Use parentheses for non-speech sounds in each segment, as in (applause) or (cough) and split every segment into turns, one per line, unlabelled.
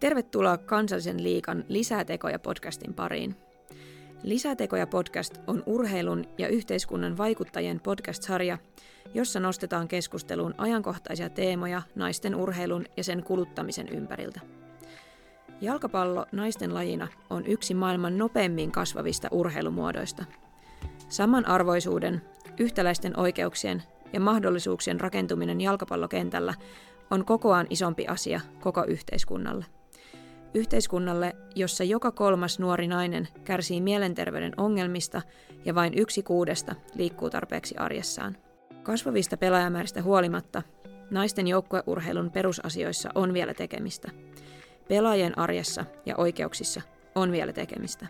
Tervetuloa Kansallisen liikan Lisätekoja podcastin pariin. Lisätekoja podcast on urheilun ja yhteiskunnan vaikuttajien podcast-sarja, jossa nostetaan keskusteluun ajankohtaisia teemoja naisten urheilun ja sen kuluttamisen ympäriltä. Jalkapallo naisten lajina on yksi maailman nopeimmin kasvavista urheilumuodoista. Samanarvoisuuden, yhtäläisten oikeuksien ja mahdollisuuksien rakentuminen jalkapallokentällä on kokoaan isompi asia koko yhteiskunnalle. Yhteiskunnalle, jossa joka kolmas nuori nainen kärsii mielenterveyden ongelmista ja vain yksi kuudesta liikkuu tarpeeksi arjessaan. Kasvavista pelaajamääristä huolimatta, naisten joukkueurheilun perusasioissa on vielä tekemistä. Pelaajien arjessa ja oikeuksissa on vielä tekemistä.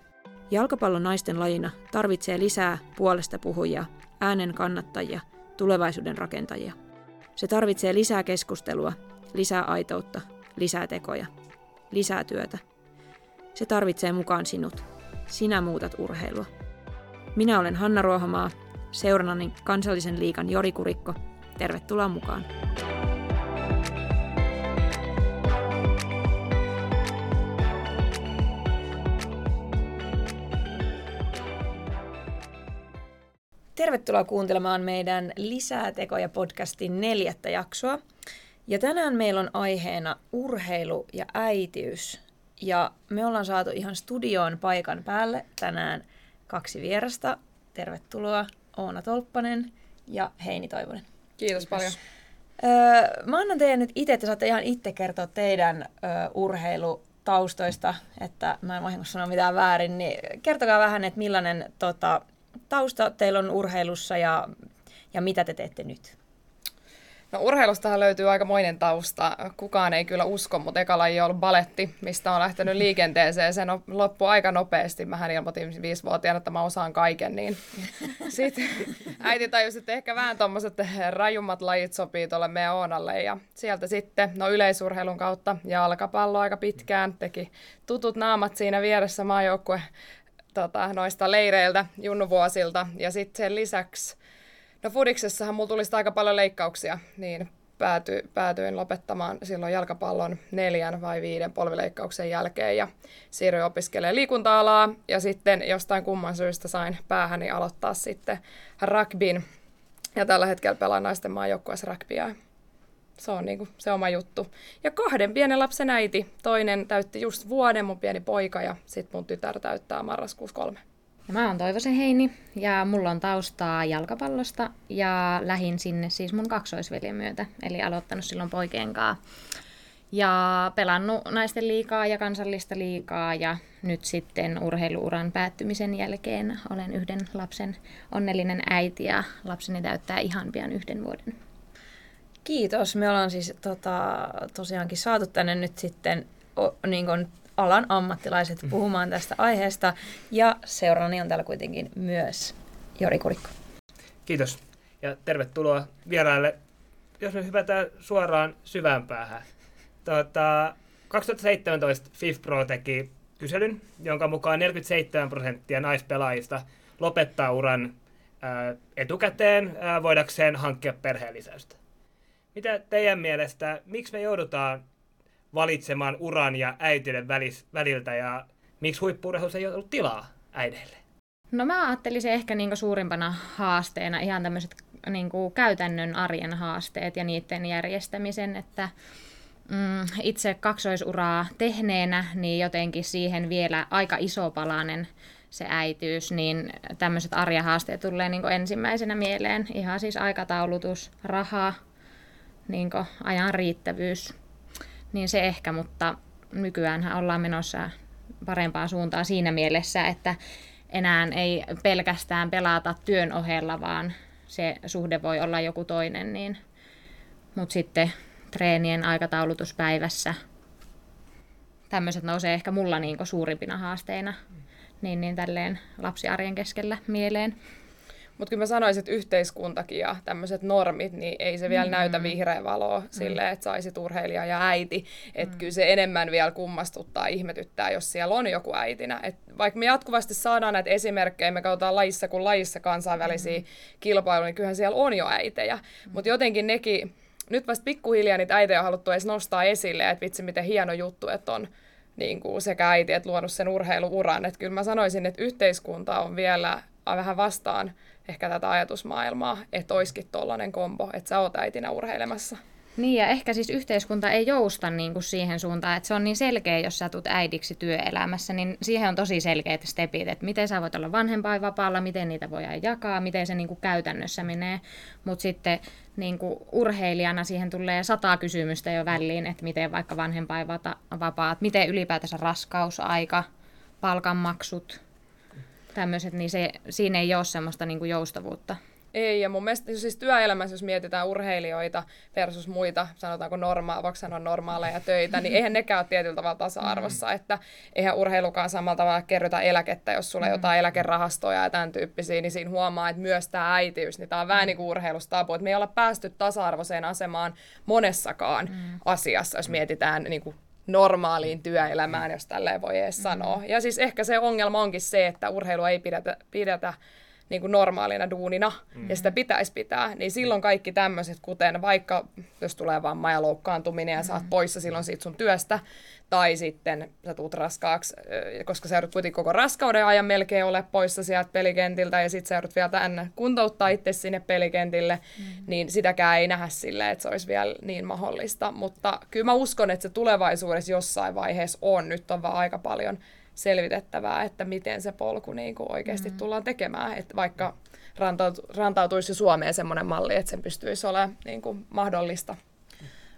Jalkapallon naisten lajina tarvitsee lisää puolesta puhujia, äänen kannattajia, tulevaisuuden rakentajia. Se tarvitsee lisää keskustelua, lisää aitoutta, lisää tekoja, lisää työtä. Se tarvitsee mukaan sinut. Sinä muutat urheilua. Minä olen Hanna Ruohomaa, seurannani kansallisen liikan Jori Kurikko. Tervetuloa mukaan. Tervetuloa kuuntelemaan meidän Lisää tekoja podcastin neljättä jaksoa. Ja tänään meillä on aiheena urheilu ja äitiys. Ja me ollaan saatu ihan studioon paikan päälle tänään kaksi vierasta. Tervetuloa Oona Tolppanen ja Heini Toivonen.
Kiitos paljon.
Öö, mä annan teidän nyt itse, että saatte ihan itse kertoa teidän öö, urheilutaustoista, että mä en vahingossa sano mitään väärin, niin kertokaa vähän, että millainen tota, tausta teillä on urheilussa ja, ja mitä te teette nyt?
No urheilustahan löytyy aika moinen tausta. Kukaan ei kyllä usko, mutta eka laji on ollut baletti, mistä on lähtenyt liikenteeseen. Se loppui aika nopeasti. Mähän ilmoitin viisivuotiaana, että mä osaan kaiken. Niin. (laughs) Sitten äiti tajusi, että ehkä vähän tuommoiset rajummat lajit sopii tuolle meidän Oonalle. Ja sieltä sitten, no yleisurheilun kautta jalkapallo aika pitkään. Teki tutut naamat siinä vieressä maajoukkue tota, noista leireiltä junnuvuosilta. Ja sitten sen lisäksi, no Fudiksessahan mulla tuli aika paljon leikkauksia, niin pääty, päätyin lopettamaan silloin jalkapallon neljän vai viiden polvileikkauksen jälkeen ja siirryin opiskelemaan liikunta-alaa ja sitten jostain kumman syystä sain päähäni aloittaa sitten rugbyn ja tällä hetkellä pelaan naisten maajoukkueessa rugbyä se on niin kuin se oma juttu. Ja kahden pienen lapsen äiti. Toinen täytti just vuoden, mun pieni poika, ja sitten mun tytär täyttää marraskuussa kolme.
Ja mä oon Toivosen Heini, ja mulla on taustaa jalkapallosta, ja lähin sinne siis mun kaksoisveljen myötä, eli aloittanut silloin poikien kanssa. Ja pelannut naisten liikaa ja kansallista liikaa, ja nyt sitten urheiluuran päättymisen jälkeen olen yhden lapsen onnellinen äiti, ja lapseni täyttää ihan pian yhden vuoden.
Kiitos. Me ollaan siis tota, tosiaankin saatu tänne nyt sitten o, niin alan ammattilaiset mm. puhumaan tästä aiheesta. Ja seurani on täällä kuitenkin myös Jori Kurikko.
Kiitos ja tervetuloa vieraille. Jos me hypätään suoraan syvään päähän. Tuota, 2017 FIFPro teki kyselyn, jonka mukaan 47 prosenttia naispelaajista lopettaa uran ää, etukäteen ää, voidakseen hankkia perheellisäystä. Mitä teidän mielestä, miksi me joudutaan valitsemaan uran ja äitiyden välis, väliltä ja miksi huippuurheilussa ei ollut tilaa äideille?
No mä ajattelisin ehkä niinku suurimpana haasteena ihan tämmöiset niinku käytännön arjen haasteet ja niiden järjestämisen, että mm, itse kaksoisuraa tehneenä, niin jotenkin siihen vielä aika iso palanen se äityys, niin tämmöiset arjen haasteet tulee niin ensimmäisenä mieleen. Ihan siis aikataulutus, raha, niin ajan riittävyys, niin se ehkä, mutta nykyään ollaan menossa parempaan suuntaan siinä mielessä, että enää ei pelkästään pelata työn ohella, vaan se suhde voi olla joku toinen, niin, mutta sitten treenien aikataulutuspäivässä tämmöiset nousee ehkä mulla niin suurimpina haasteina niin, niin tälleen lapsiarjen keskellä mieleen.
Mutta kyllä mä sanoisin, että yhteiskuntakin ja tämmöiset normit, niin ei se vielä mm. näytä vihreä valoa mm. silleen, että saisit urheilija ja äiti. Että mm. kyllä se enemmän vielä kummastuttaa, ihmetyttää, jos siellä on joku äitinä. Et vaikka me jatkuvasti saadaan näitä esimerkkejä, me katsotaan lajissa kuin lajissa kansainvälisiä mm. kilpailuja, niin kyllähän siellä on jo äitejä. Mm. Mutta jotenkin nekin nyt vasta pikkuhiljaa niitä äitejä on haluttu edes nostaa esille, että vitsi miten hieno juttu, että on niin kuin sekä äiti että luonut sen urheiluuran. Että kyllä mä sanoisin, että yhteiskunta on vielä vähän vastaan ehkä tätä ajatusmaailmaa, että olisikin tollainen kombo, että sä oot äitinä urheilemassa.
Niin, ja ehkä siis yhteiskunta ei jousta niin kuin siihen suuntaan, että se on niin selkeä, jos sä tulet äidiksi työelämässä, niin siihen on tosi selkeät stepit, että miten sä voit olla vanhempainvapaalla, miten niitä voidaan jakaa, miten se niin kuin käytännössä menee. Mutta sitten niin kuin urheilijana siihen tulee sata kysymystä jo väliin, että miten vaikka vanhempainvapaat, miten ylipäätänsä raskausaika, palkanmaksut, tämmöiset, niin se, siinä ei ole semmoista niin kuin joustavuutta.
Ei, ja mun mielestä siis työelämässä, jos mietitään urheilijoita versus muita, sanotaanko normaa, voiko sanoa normaaleja töitä, niin eihän nekään ole tietyllä tavalla tasa-arvossa, mm. että eihän urheilukaan samalla tavalla kerrytä eläkettä, jos sulla mm. jotain eläkerahastoja ja tämän tyyppisiä, niin siinä huomaa, että myös tämä äitiys, niin tämä on vähän niin kuin urheilusta apu, että me ei olla päästy tasa-arvoiseen asemaan monessakaan mm. asiassa, jos mietitään niin kuin normaaliin työelämään, jos tälleen voi edes mm. sanoa. Ja siis ehkä se ongelma onkin se, että urheilu ei pidetä, pidetä niin kuin normaalina duunina, mm-hmm. ja sitä pitäisi pitää, niin silloin kaikki tämmöiset, kuten vaikka jos tulee vamma ja loukkaantuminen ja mm-hmm. saat poissa silloin siitä sun työstä, tai sitten sä tuut raskaaksi, koska sä joudut kuitenkin koko raskauden ajan melkein ole poissa sieltä pelikentiltä, ja sitten sä joudut vielä tänne kuntouttaa itse sinne pelikentille, mm-hmm. niin sitäkään ei nähdä silleen, että se olisi vielä niin mahdollista. Mutta kyllä mä uskon, että se tulevaisuudessa jossain vaiheessa on, nyt on vaan aika paljon selvitettävää, että miten se polku niin kuin oikeasti mm. tullaan tekemään. Että vaikka rantautuisi Suomeen semmoinen malli, että sen pystyisi olemaan niin kuin mahdollista.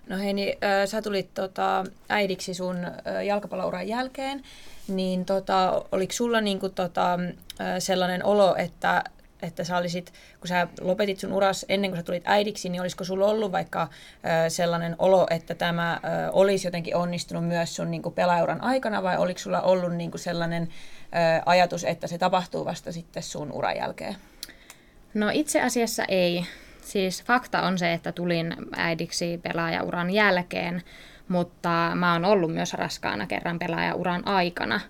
No hei, niin, äh, sä tulit tota, äidiksi sun äh, jalkapallouran jälkeen, niin tota, oliko sulla niinku, tota, äh, sellainen olo, että että sä olisit, kun sä lopetit sun uras ennen kuin sä tulit äidiksi, niin olisiko sulla ollut vaikka ö, sellainen olo, että tämä ö, olisi jotenkin onnistunut myös sun niin pelaajuran aikana, vai oliko sulla ollut niin kuin sellainen ö, ajatus, että se tapahtuu vasta sitten sun uran jälkeen?
No itse asiassa ei. Siis fakta on se, että tulin äidiksi pelaajauran jälkeen, mutta mä oon ollut myös raskaana kerran pelaajauran aikana.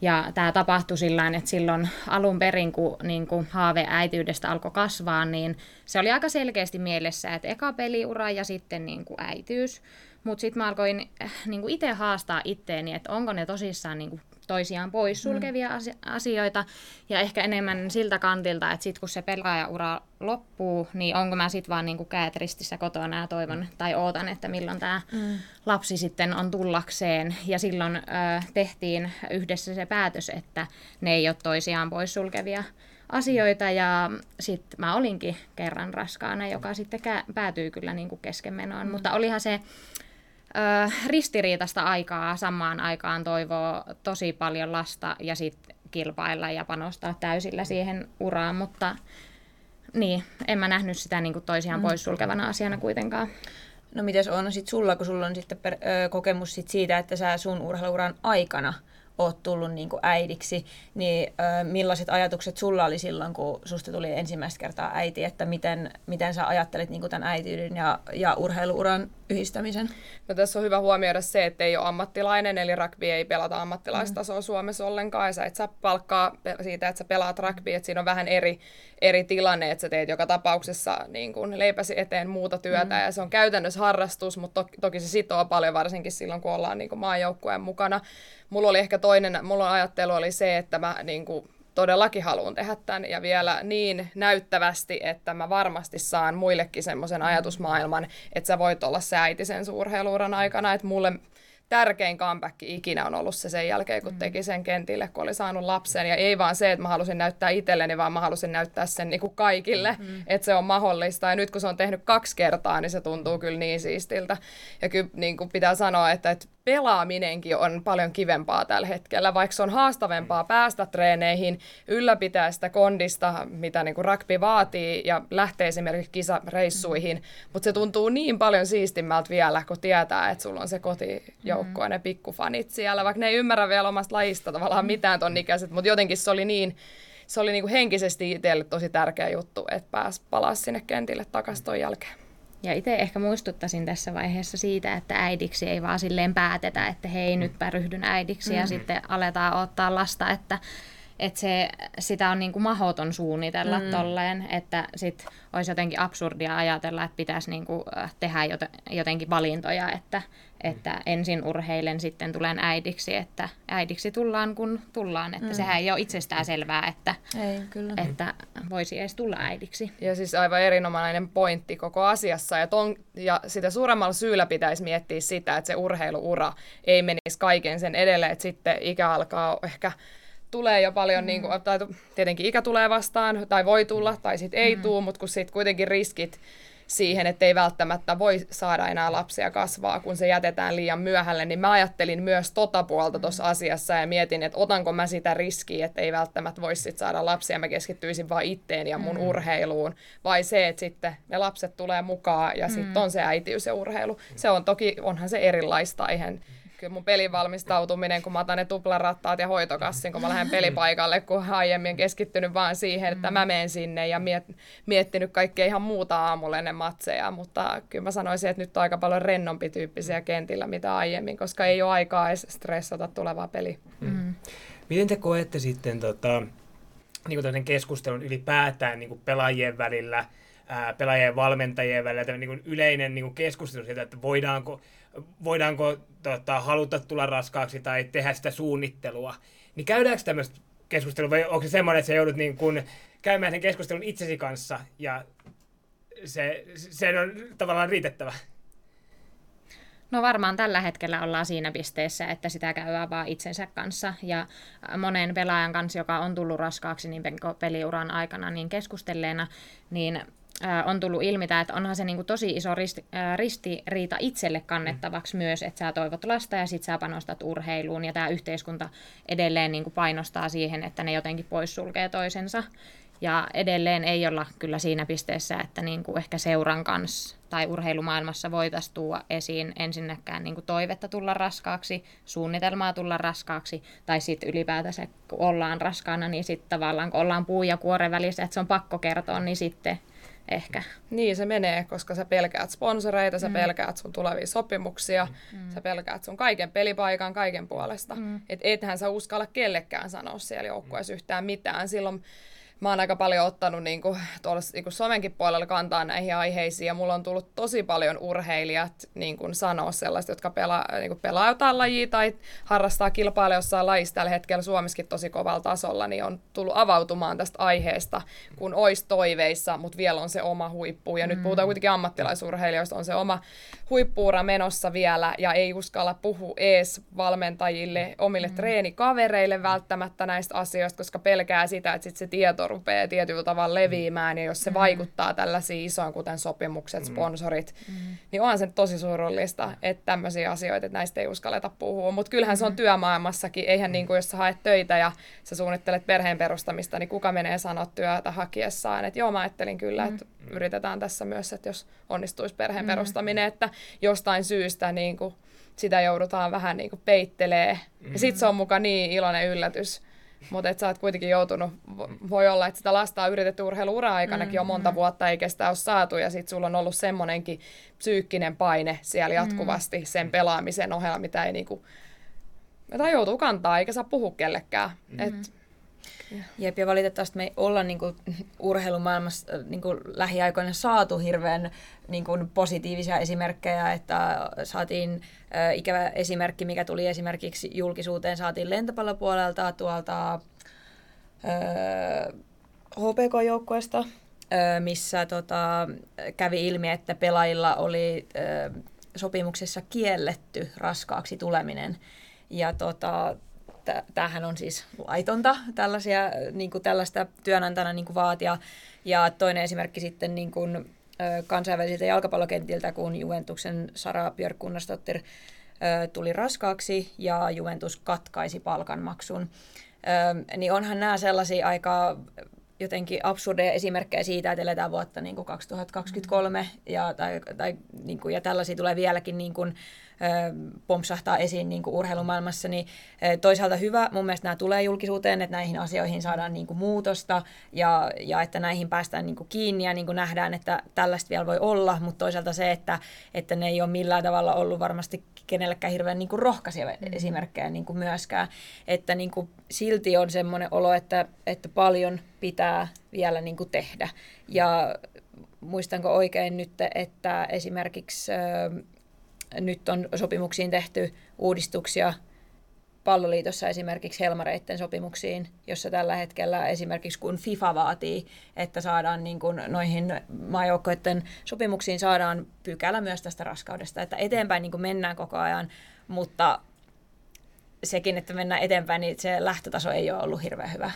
Ja tämä tapahtui sillä että silloin alun perin, kun niin kuin haave äitiydestä alkoi kasvaa, niin se oli aika selkeästi mielessä, että eka peliura ja sitten niin kuin äitiys. Mutta sitten mä alkoin äh, niin itse haastaa itteeni, että onko ne tosissaan niin kuin toisiaan poissulkevia mm. asioita. Ja ehkä enemmän siltä kantilta, että sitten kun se pelaajaura loppuu, niin onko mä sitten vaan niinku käät ristissä kotona ja toivon tai ootan, että milloin tämä mm. lapsi sitten on tullakseen. Ja silloin ö, tehtiin yhdessä se päätös, että ne ei ole toisiaan poissulkevia asioita ja sitten mä olinkin kerran raskaana, joka sitten kä- päätyy kyllä niin kuin keskenmenoon. Mm. Mutta olihan se ö, ristiriitaista aikaa samaan aikaan toivoo tosi paljon lasta ja sitten kilpailla ja panostaa täysillä siihen uraan, mutta niin, en mä nähnyt sitä niin kuin toisiaan mm. poissulkevana asiana kuitenkaan.
No mites on sitten sulla, kun sulla on sitten per, ö, kokemus sit siitä, että sä sun urheiluuran aikana – oot tullut niin kuin äidiksi, niin ö, millaiset ajatukset sulla oli silloin, kun susta tuli ensimmäistä kertaa äiti, että miten, miten sä ajattelit niin kuin tämän äitiyden ja, ja urheiluuran yhdistämisen?
No tässä on hyvä huomioida se, että ei ole ammattilainen, eli rugby ei pelata ammattilaistasoa mm. Suomessa ollenkaan, ja sä et saa palkkaa siitä, että sä pelaat rugby, että siinä on vähän eri, eri tilanne, että sä teet joka tapauksessa niin kuin leipäsi eteen muuta työtä, mm. ja se on käytännössä harrastus, mutta to- toki se sitoo paljon, varsinkin silloin, kun ollaan niin kuin maajoukkueen mukana. Mulla oli ehkä toinen, mulla ajattelu oli se, että mä niin kuin, todellakin haluan tehdä tämän ja vielä niin näyttävästi, että mä varmasti saan muillekin semmoisen ajatusmaailman, että sä voit olla se äiti sen suurheiluuran aikana, että mulle tärkein comeback ikinä on ollut se sen jälkeen, kun mm. teki sen kentille, kun oli saanut lapsen. Ja ei vaan se, että mä halusin näyttää itselleni, vaan mä halusin näyttää sen niin kuin kaikille, mm. että se on mahdollista. Ja nyt kun se on tehnyt kaksi kertaa, niin se tuntuu kyllä niin siistiltä. Ja kyllä niin kuin pitää sanoa, että, että pelaaminenkin on paljon kivempaa tällä hetkellä, vaikka se on haastavempaa päästä treeneihin, ylläpitää sitä kondista, mitä niin kuin rugby vaatii, ja lähtee esimerkiksi kisareissuihin, mutta se tuntuu niin paljon siistimmältä vielä, kun tietää, että sulla on se kotijoukko ja ne pikkufanit siellä, vaikka ne ei ymmärrä vielä omasta lajista tavallaan mitään ton ikäiset, mutta jotenkin se oli niin, se oli niin kuin henkisesti itselle tosi tärkeä juttu, että pääsi palaa sinne kentille takaisin ton jälkeen.
Ja itse ehkä muistuttaisin tässä vaiheessa siitä, että äidiksi ei vaan silleen päätetä, että hei, nytpä ryhdyn äidiksi mm. ja sitten aletaan ottaa lasta, että että se, sitä on niin kuin mahoton suunnitella mm. tolleen, että sit olisi jotenkin absurdia ajatella, että pitäisi niin kuin tehdä jotenkin valintoja, että, että ensin urheilen, sitten tulen äidiksi, että äidiksi tullaan kun tullaan, että mm. sehän ei ole itsestään selvää, että,
ei, kyllä.
että voisi edes tulla äidiksi.
Ja siis aivan erinomainen pointti koko asiassa, ja, ton, ja sitä suuremmalla syyllä pitäisi miettiä sitä, että se urheiluura ei menisi kaiken sen edelle, että sitten ikä alkaa ehkä tulee jo paljon, mm. niin kuin, tai tietenkin ikä tulee vastaan, tai voi tulla, tai sitten ei mm. tule, mutta kun sitten kuitenkin riskit siihen, että ei välttämättä voi saada enää lapsia kasvaa, kun se jätetään liian myöhälle, niin mä ajattelin myös tota puolta tuossa asiassa ja mietin, että otanko mä sitä riskiä, että ei välttämättä voisi sit saada lapsia, mä keskittyisin vaan itteen ja mun mm. urheiluun, vai se, että sitten ne lapset tulee mukaan ja mm. sitten on se äitiys ja urheilu. Se on toki, onhan se erilaista, eihän kyllä mun pelin valmistautuminen, kun mä otan ne tuplarattaat ja hoitokassin, kun mä lähden pelipaikalle, kun aiemmin keskittynyt vaan siihen, että mä menen sinne ja miet, miettinyt kaikkea ihan muuta aamulla ennen matseja, mutta kyllä mä sanoisin, että nyt on aika paljon rennompi tyyppisiä kentillä mitä aiemmin, koska ei ole aikaa edes stressata tulevaa peliä. Mm.
Miten te koette sitten tota, niin kuin keskustelun ylipäätään niin kuin pelaajien välillä, ää, pelaajien valmentajien välillä, niin kuin yleinen niin kuin keskustelu siitä, että voidaanko voidaanko tota, haluta tulla raskaaksi tai tehdä sitä suunnittelua, niin käydäänkö tämmöistä keskustelua vai onko se semmoinen, että sä joudut niin kun käymään sen keskustelun itsesi kanssa ja se, se on tavallaan riitettävä?
No varmaan tällä hetkellä ollaan siinä pisteessä, että sitä käydään vaan itsensä kanssa. Ja monen pelaajan kanssa, joka on tullut raskaaksi niin peliuran aikana, niin keskustelleena, niin on tullut ilmi tämä, että onhan se niinku tosi iso risti, ristiriita itselle kannettavaksi mm. myös, että sä toivot lasta ja sit sä panostat urheiluun ja tämä yhteiskunta edelleen niinku painostaa siihen, että ne jotenkin poissulkee toisensa. Ja edelleen ei olla kyllä siinä pisteessä, että niinku ehkä seuran kanssa tai urheilumaailmassa voitaisiin tuoda esiin ensinnäkään niinku toivetta tulla raskaaksi, suunnitelmaa tulla raskaaksi, tai sitten ylipäätänsä kun ollaan raskaana, niin sitten tavallaan kun ollaan puu ja kuoren välissä, että se on pakko kertoa, niin sitten ehkä.
Niin se menee, koska sä pelkäät sponsoreita, sä mm. pelkäät sun tulevia sopimuksia, mm. sä pelkäät sun kaiken pelipaikan, kaiken puolesta. Mm. Et ethän sä uskalla kellekään sanoa siellä joukkueessa yhtään mitään. Silloin mä oon aika paljon ottanut niin kuin, tuolla niin kuin somenkin puolella kantaa näihin aiheisiin ja mulla on tullut tosi paljon urheilijat niin kuin sanoa sellaista, jotka pelaa, niin kuin pelaa jotain lajia tai harrastaa kilpailla jossain lajissa tällä hetkellä Suomessakin tosi kovalla tasolla, niin on tullut avautumaan tästä aiheesta, kun ois toiveissa, mutta vielä on se oma huippu. Ja mm. nyt puhutaan kuitenkin ammattilaisurheilijoista, on se oma huippuura menossa vielä ja ei uskalla puhua ees valmentajille, omille mm. treenikavereille välttämättä näistä asioista, koska pelkää sitä, että sit se tieto rupeaa tietyllä tavalla leviämään, ja jos se mm. vaikuttaa tällaisiin isoin, kuten sopimukset, mm. sponsorit, mm. niin onhan se tosi surullista, että tämmöisiä asioita, että näistä ei uskalleta puhua. Mutta kyllähän se on mm. työmaailmassakin, eihän niin kuin jos sä haet töitä ja sä suunnittelet perheen perustamista, niin kuka menee sanoa työtä hakiessaan, että joo, mä ajattelin kyllä, että yritetään tässä myös, että jos onnistuisi perheen perustaminen, että jostain syystä niin kuin sitä joudutaan vähän niin kuin peittelee. Ja sitten se on mukaan niin iloinen yllätys, mutta sä oot kuitenkin joutunut, voi olla, että sitä lasta on yritetty urheilu-ura-aikanakin mm, jo monta mm. vuotta, eikä sitä ole saatu, ja sitten sulla on ollut semmoinenkin psyykkinen paine siellä jatkuvasti mm. sen pelaamisen ohella, mitä ei niinku, joutuu kantaa, eikä saa puhua kellekään. Mm. Et,
Jep, ja valitettavasti me ei olla niin kuin, urheilumaailmassa niin kuin, lähiaikoina saatu hirveän niin kuin, positiivisia esimerkkejä, että saatiin äh, ikävä esimerkki, mikä tuli esimerkiksi julkisuuteen, saatiin lentopallopuolelta tuolta äh, HPK-joukkueesta, äh, missä tota, kävi ilmi, että pelaajilla oli äh, sopimuksessa kielletty raskaaksi tuleminen. Ja tota, tämähän on siis laitonta tällaisia, niin kuin tällaista työnantajana niin kuin vaatia. Ja toinen esimerkki sitten niin kuin, kansainvälisiltä jalkapallokentiltä, kun Juventuksen Sara Björkkunnastottir tuli raskaaksi ja Juventus katkaisi palkanmaksun. Niin onhan nämä sellaisia aika jotenkin absurdeja esimerkkejä siitä, että eletään vuotta niin kuin 2023 ja, tai, tai, niin kuin, ja tällaisia tulee vieläkin niin kuin, pompsahtaa esiin niin kuin urheilumaailmassa, niin toisaalta hyvä. Mun mielestä nämä tulee julkisuuteen, että näihin asioihin saadaan niin kuin muutosta ja, ja että näihin päästään niin kuin kiinni ja niin kuin nähdään, että tällaista vielä voi olla, mutta toisaalta se, että, että ne ei ole millään tavalla ollut varmasti kenellekään hirveän niin kuin rohkaisevia mm. esimerkkejä niin kuin myöskään. Että niin kuin silti on semmoinen olo, että, että paljon pitää vielä niin kuin tehdä. Ja muistanko oikein nyt, että esimerkiksi äh, nyt on sopimuksiin tehty uudistuksia palloliitossa esimerkiksi Helmareitten sopimuksiin, jossa tällä hetkellä esimerkiksi kun FIFA vaatii, että saadaan niin kuin noihin maajoukkoiden sopimuksiin saadaan pykälä myös tästä raskaudesta, että eteenpäin niin kuin mennään koko ajan, mutta sekin, että mennään eteenpäin, niin se lähtötaso ei ole ollut hirveän hyvä.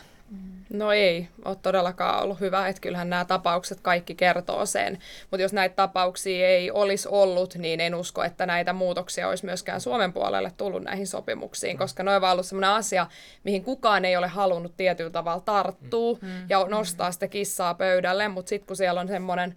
No ei ole todellakaan ollut hyvä, että kyllähän nämä tapaukset kaikki kertoo sen, mutta jos näitä tapauksia ei olisi ollut, niin en usko, että näitä muutoksia olisi myöskään Suomen puolelle tullut näihin sopimuksiin, koska ne on ollut sellainen asia, mihin kukaan ei ole halunnut tietyllä tavalla tarttua mm. ja nostaa sitä kissaa pöydälle, mutta sitten kun siellä on semmoinen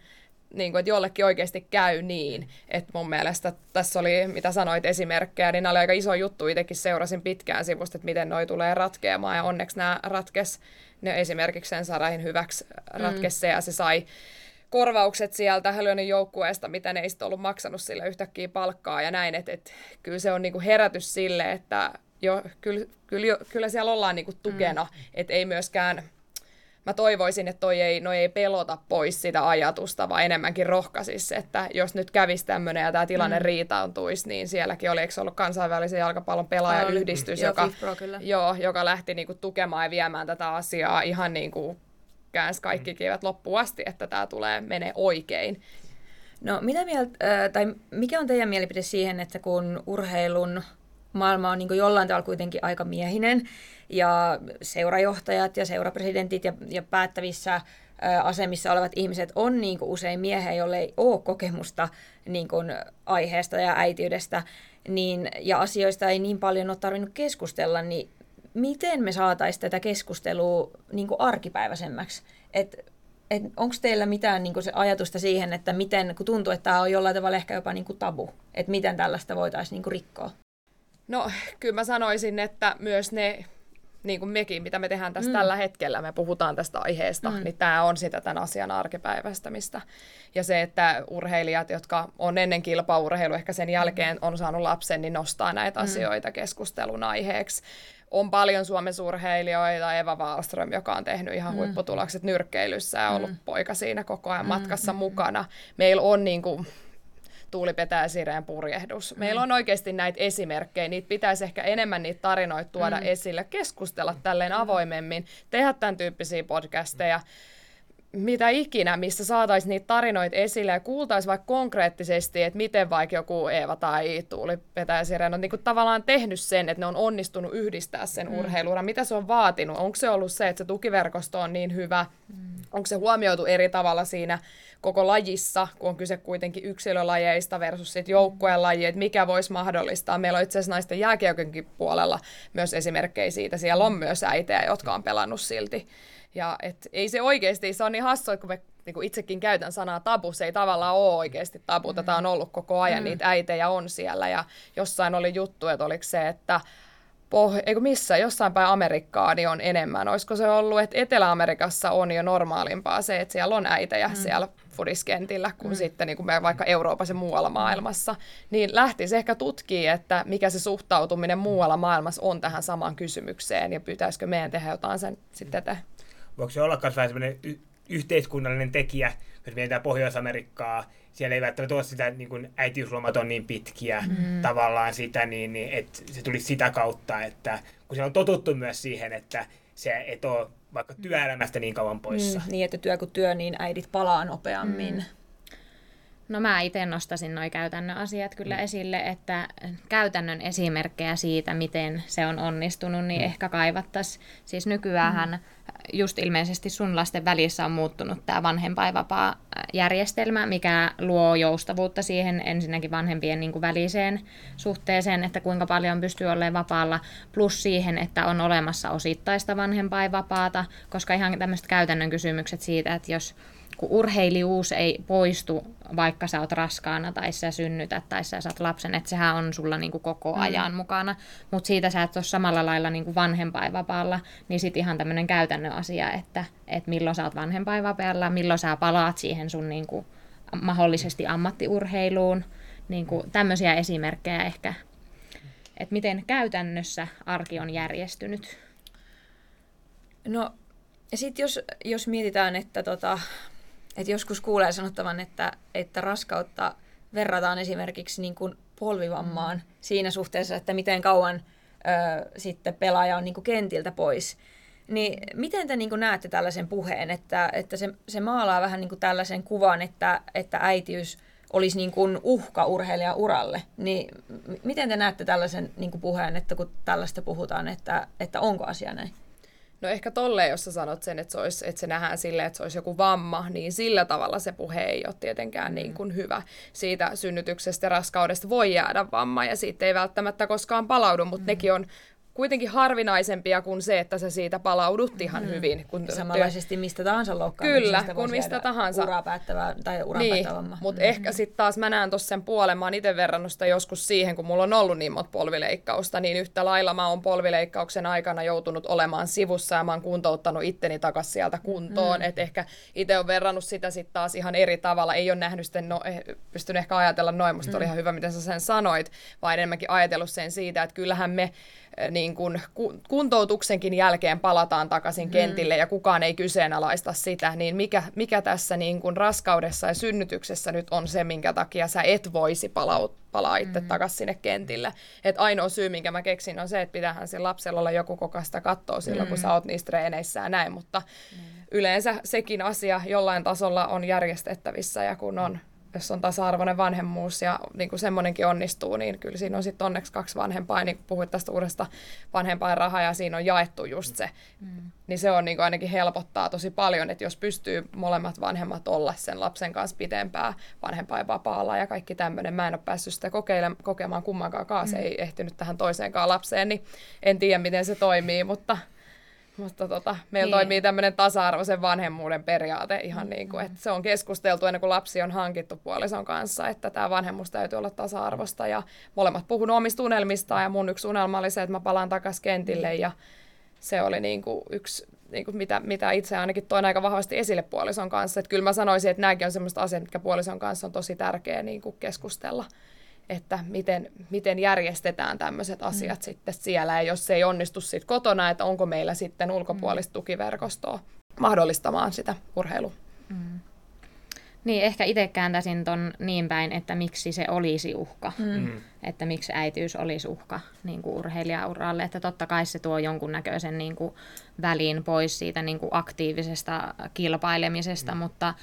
niin kuin, että jollekin oikeasti käy niin. Että mun mielestä tässä oli, mitä sanoit esimerkkejä, niin nämä oli aika iso juttu. Itsekin seurasin pitkään sivusta, että miten noi tulee ratkeamaan ja onneksi nämä ratkes, ne esimerkiksi sen Sarahin hyväksi ratkesi mm. ja se sai korvaukset sieltä Hölönin joukkueesta, mitä ne ei sitten ollut maksanut sille yhtäkkiä palkkaa ja näin, että et, kyllä se on niinku herätys sille, että jo, kyllä, kyllä, kyllä siellä ollaan niinku tukena, mm. että ei myöskään mä toivoisin, että toi ei, noi ei pelota pois sitä ajatusta, vaan enemmänkin rohkaisisi, että jos nyt kävisi tämmöinen ja tämä tilanne mm. riitaantuisi, niin sielläkin oli, eikö ollut kansainvälisen jalkapallon pelaajayhdistys, joka, joo, joka lähti niinku tukemaan ja viemään tätä asiaa ihan niin kuin käänsi kaikki kivet loppuun asti, että tämä tulee menee oikein.
No mitä mieltä, äh, tai mikä on teidän mielipide siihen, että kun urheilun maailma on niin jollain tavalla kuitenkin aika miehinen, ja seurajohtajat ja seurapresidentit ja, ja päättävissä asemissa olevat ihmiset on niin kuin usein miehiä, jolle ei ole kokemusta niin kuin aiheesta ja äitiydestä, niin, ja asioista ei niin paljon ole tarvinnut keskustella, niin miten me saataisiin tätä keskustelua niin kuin arkipäiväisemmäksi? Et, et Onko teillä mitään niin kuin se ajatusta siihen, että miten, kun tuntuu, että tämä on jollain tavalla ehkä jopa niin kuin tabu, että miten tällaista voitaisiin niin kuin rikkoa?
No, kyllä mä sanoisin, että myös ne niin kuin mekin, mitä me tehdään tässä mm. tällä hetkellä, me puhutaan tästä aiheesta, mm. niin tämä on sitä tämän asian arkipäiväistämistä. Ja se, että urheilijat, jotka on ennen kilpaurheilu, ehkä sen jälkeen on saanut lapsen, niin nostaa näitä mm. asioita keskustelun aiheeksi. On paljon Suomen urheilijoita, Eva Wallström, joka on tehnyt ihan mm. huipputulokset nyrkkeilyssä ja ollut mm. poika siinä koko ajan mm. matkassa mm. mukana. Meillä on niin kuin, Tuuli Petää Sireen purjehdus. Mm. Meillä on oikeasti näitä esimerkkejä, niitä pitäisi ehkä enemmän niitä tarinoita tuoda mm. esille, keskustella tälleen mm. avoimemmin, tehdä tämän tyyppisiä podcasteja mitä ikinä, missä saataisiin niitä tarinoita esille ja kuultaisiin vaikka konkreettisesti, että miten vaikka joku Eeva tai Tuuli Petäjäsireen on niin kuin tavallaan tehnyt sen, että ne on onnistunut yhdistää sen mm. urheiluuran. Mitä se on vaatinut? Onko se ollut se, että se tukiverkosto on niin hyvä? Mm. Onko se huomioitu eri tavalla siinä koko lajissa, kun on kyse kuitenkin yksilölajeista versus sitten joukkueen laji, että mikä voisi mahdollistaa. Meillä on itse asiassa naisten jääkiekonkin puolella myös esimerkkejä siitä. Siellä on myös äitejä, jotka on pelannut silti. Ja et ei se oikeasti, se on niin hassua, kun me niin kuin itsekin käytän sanaa tabu, se ei tavallaan ole oikeasti tabu. Mm. Tätä on ollut koko ajan, mm. niitä äitejä on siellä. Ja jossain oli juttu, että oliko se, että poh- eikö missä, jossain päin Amerikkaa niin on enemmän. Olisiko se ollut, että Etelä-Amerikassa on jo normaalimpaa se, että siellä on äitejä mm. siellä fudiskentillä kuin mm. sitten niin kuin me vaikka Euroopassa ja muualla maailmassa. Niin lähtisi ehkä tutkimaan, että mikä se suhtautuminen muualla maailmassa on tähän samaan kysymykseen ja pyytäisikö meidän tehdä jotain sen sitten eteen
voiko se olla myös vähän sellainen y- yhteiskunnallinen tekijä, jos mietitään Pohjois-Amerikkaa, siellä ei välttämättä ole sitä, niin kuin äitiyslomat on niin pitkiä mm. tavallaan sitä, niin, niin että se tuli sitä kautta, että kun se on totuttu myös siihen, että se et ole vaikka työelämästä niin kauan poissa.
Mm, niin, että työ kuin työ, niin äidit palaa nopeammin. Mm.
No mä itse nostasin nuo käytännön asiat kyllä mm. esille, että käytännön esimerkkejä siitä, miten se on onnistunut, niin mm. ehkä kaivattaisiin. Siis nykyään mm. just ilmeisesti sun lasten välissä on muuttunut tämä vanhempainvapaa-järjestelmä, mikä luo joustavuutta siihen ensinnäkin vanhempien niin kuin väliseen suhteeseen, että kuinka paljon pystyy olemaan vapaalla, plus siihen, että on olemassa osittaista vanhempainvapaata, koska ihan tämmöiset käytännön kysymykset siitä, että jos kun urheilijuus ei poistu, vaikka sä oot raskaana tai sä synnytät tai sä saat lapsen, että sehän on sulla niin kuin koko mm. ajan mukana, mutta siitä sä et ole samalla lailla niin kuin vanhempainvapaalla, niin sitten ihan tämmöinen käytännön asia, että, että milloin sä oot vanhempainvapaalla, milloin sä palaat siihen sun niin kuin mahdollisesti ammattiurheiluun, Niin kuin tämmöisiä esimerkkejä ehkä, että miten käytännössä arki on järjestynyt.
No, ja sitten jos, jos mietitään, että, tota, että joskus kuulee sanottavan, että, että raskautta verrataan esimerkiksi niin kuin polvivammaan mm. siinä suhteessa, että miten kauan ö, sitten pelaaja on niin kuin kentiltä pois. Niin miten te niin kuin näette tällaisen puheen, että, että se, se maalaa vähän niin kuin tällaisen kuvan, että, että äitiys olisi niin kuin uhka urheilija uralle. Niin miten te näette tällaisen niin kuin puheen, että kun tällaista puhutaan, että, että onko asia näin?
No ehkä tolleen, jos sä sanot sen, että se, olisi, että se nähdään silleen, että se olisi joku vamma, niin sillä tavalla se puhe ei ole tietenkään niin kuin hyvä. Siitä synnytyksestä ja raskaudesta voi jäädä vamma ja siitä ei välttämättä koskaan palaudu, mutta mm. nekin on kuitenkin harvinaisempia kuin se, että sä siitä palaudut ihan mm. hyvin.
Kun Samanlaisesti mistä tahansa loukkaamisesta
Kyllä, kun mistä tahansa.
Uraa päättävä tai uraa
niin, Mutta mm. ehkä sitten taas mä näen tuossa sen puolen, mä oon itse verrannut sitä joskus siihen, kun mulla on ollut niin monta polvileikkausta, niin yhtä lailla mä oon polvileikkauksen aikana joutunut olemaan sivussa ja mä oon kuntouttanut itteni takaisin sieltä kuntoon. Mm. Että ehkä itse on verrannut sitä sitten taas ihan eri tavalla. Ei ole nähnyt sitten, no, eh, pystynyt ehkä ajatella noin, musta mm. oli ihan hyvä, miten sä sen sanoit, vaan enemmänkin ajatellut sen siitä, että kyllähän me niin kuin kuntoutuksenkin jälkeen palataan takaisin mm. kentille ja kukaan ei kyseenalaista sitä, niin mikä, mikä tässä niin kuin raskaudessa ja synnytyksessä nyt on se, minkä takia sä et voisi palaa, palaa itse mm. takaisin sinne kentille. Et ainoa syy, minkä mä keksin, on se, että pitäähän sillä lapsella olla joku kokasta katsoa silloin, mm. kun sä oot niissä treeneissä ja näin, mutta mm. yleensä sekin asia jollain tasolla on järjestettävissä ja kun on jos on tasa-arvoinen vanhemmuus ja niin kuin semmoinenkin onnistuu, niin kyllä siinä on sitten onneksi kaksi vanhempaa, niin kun puhuit tästä uudesta vanhempainrahaa ja siinä on jaettu just se, mm. niin se on niin kuin ainakin helpottaa tosi paljon, että jos pystyy molemmat vanhemmat olla sen lapsen kanssa pitempää vanhempainvapaalla ja kaikki tämmöinen, mä en ole päässyt sitä kokeile- kokemaan kummankaan, se mm. ei ehtinyt tähän toiseenkaan lapseen, niin en tiedä miten se toimii, mutta mutta tota, meillä niin. toimii tämmöinen tasa-arvoisen vanhemmuuden periaate ihan niin kuin, että se on keskusteltu ennen kuin lapsi on hankittu puolison kanssa, että tämä vanhemmuus täytyy olla tasa-arvosta ja molemmat puhun omista unelmistaan ja mun yksi unelma oli se, että mä palaan takaisin kentille ja se oli niin kuin yksi, niin kuin mitä, mitä itse ainakin toin aika vahvasti esille puolison kanssa. Että kyllä mä sanoisin, että nämäkin on semmoista asiat, mitkä puolison kanssa on tosi tärkeä niin kuin keskustella että miten, miten järjestetään tämmöiset mm. asiat mm. sitten siellä, ja jos se ei onnistu sitten kotona, että onko meillä sitten ulkopuolista mm. tukiverkostoa mahdollistamaan sitä urheilua. Mm.
Niin, ehkä itse kääntäisin ton niin päin, että miksi se olisi uhka. Mm. mm. Että miksi äitiys olisi uhka niin kuin urheilijauralle. Että totta kai se tuo jonkunnäköisen niin kuin, välin pois siitä niin kuin aktiivisesta kilpailemisesta, mm. mutta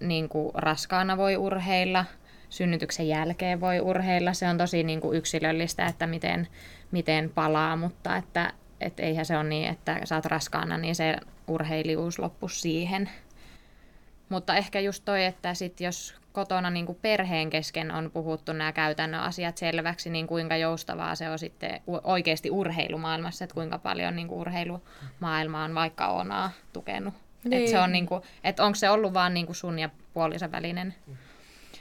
niin kuin, raskaana voi urheilla – synnytyksen jälkeen voi urheilla. Se on tosi niin kuin yksilöllistä, että miten, miten palaa, mutta että et eihän se ole niin, että sä oot raskaana, niin se urheilijuus loppu siihen. Mutta ehkä just toi, että sit jos kotona niin kuin perheen kesken on puhuttu nämä käytännön asiat selväksi, niin kuinka joustavaa se on sitten oikeasti urheilumaailmassa, että kuinka paljon niin kuin urheilumaailma on vaikka Onaa tukenut. Niin. Että se on niin kuin, että onko se ollut vaan niin kuin sun ja puolisen välinen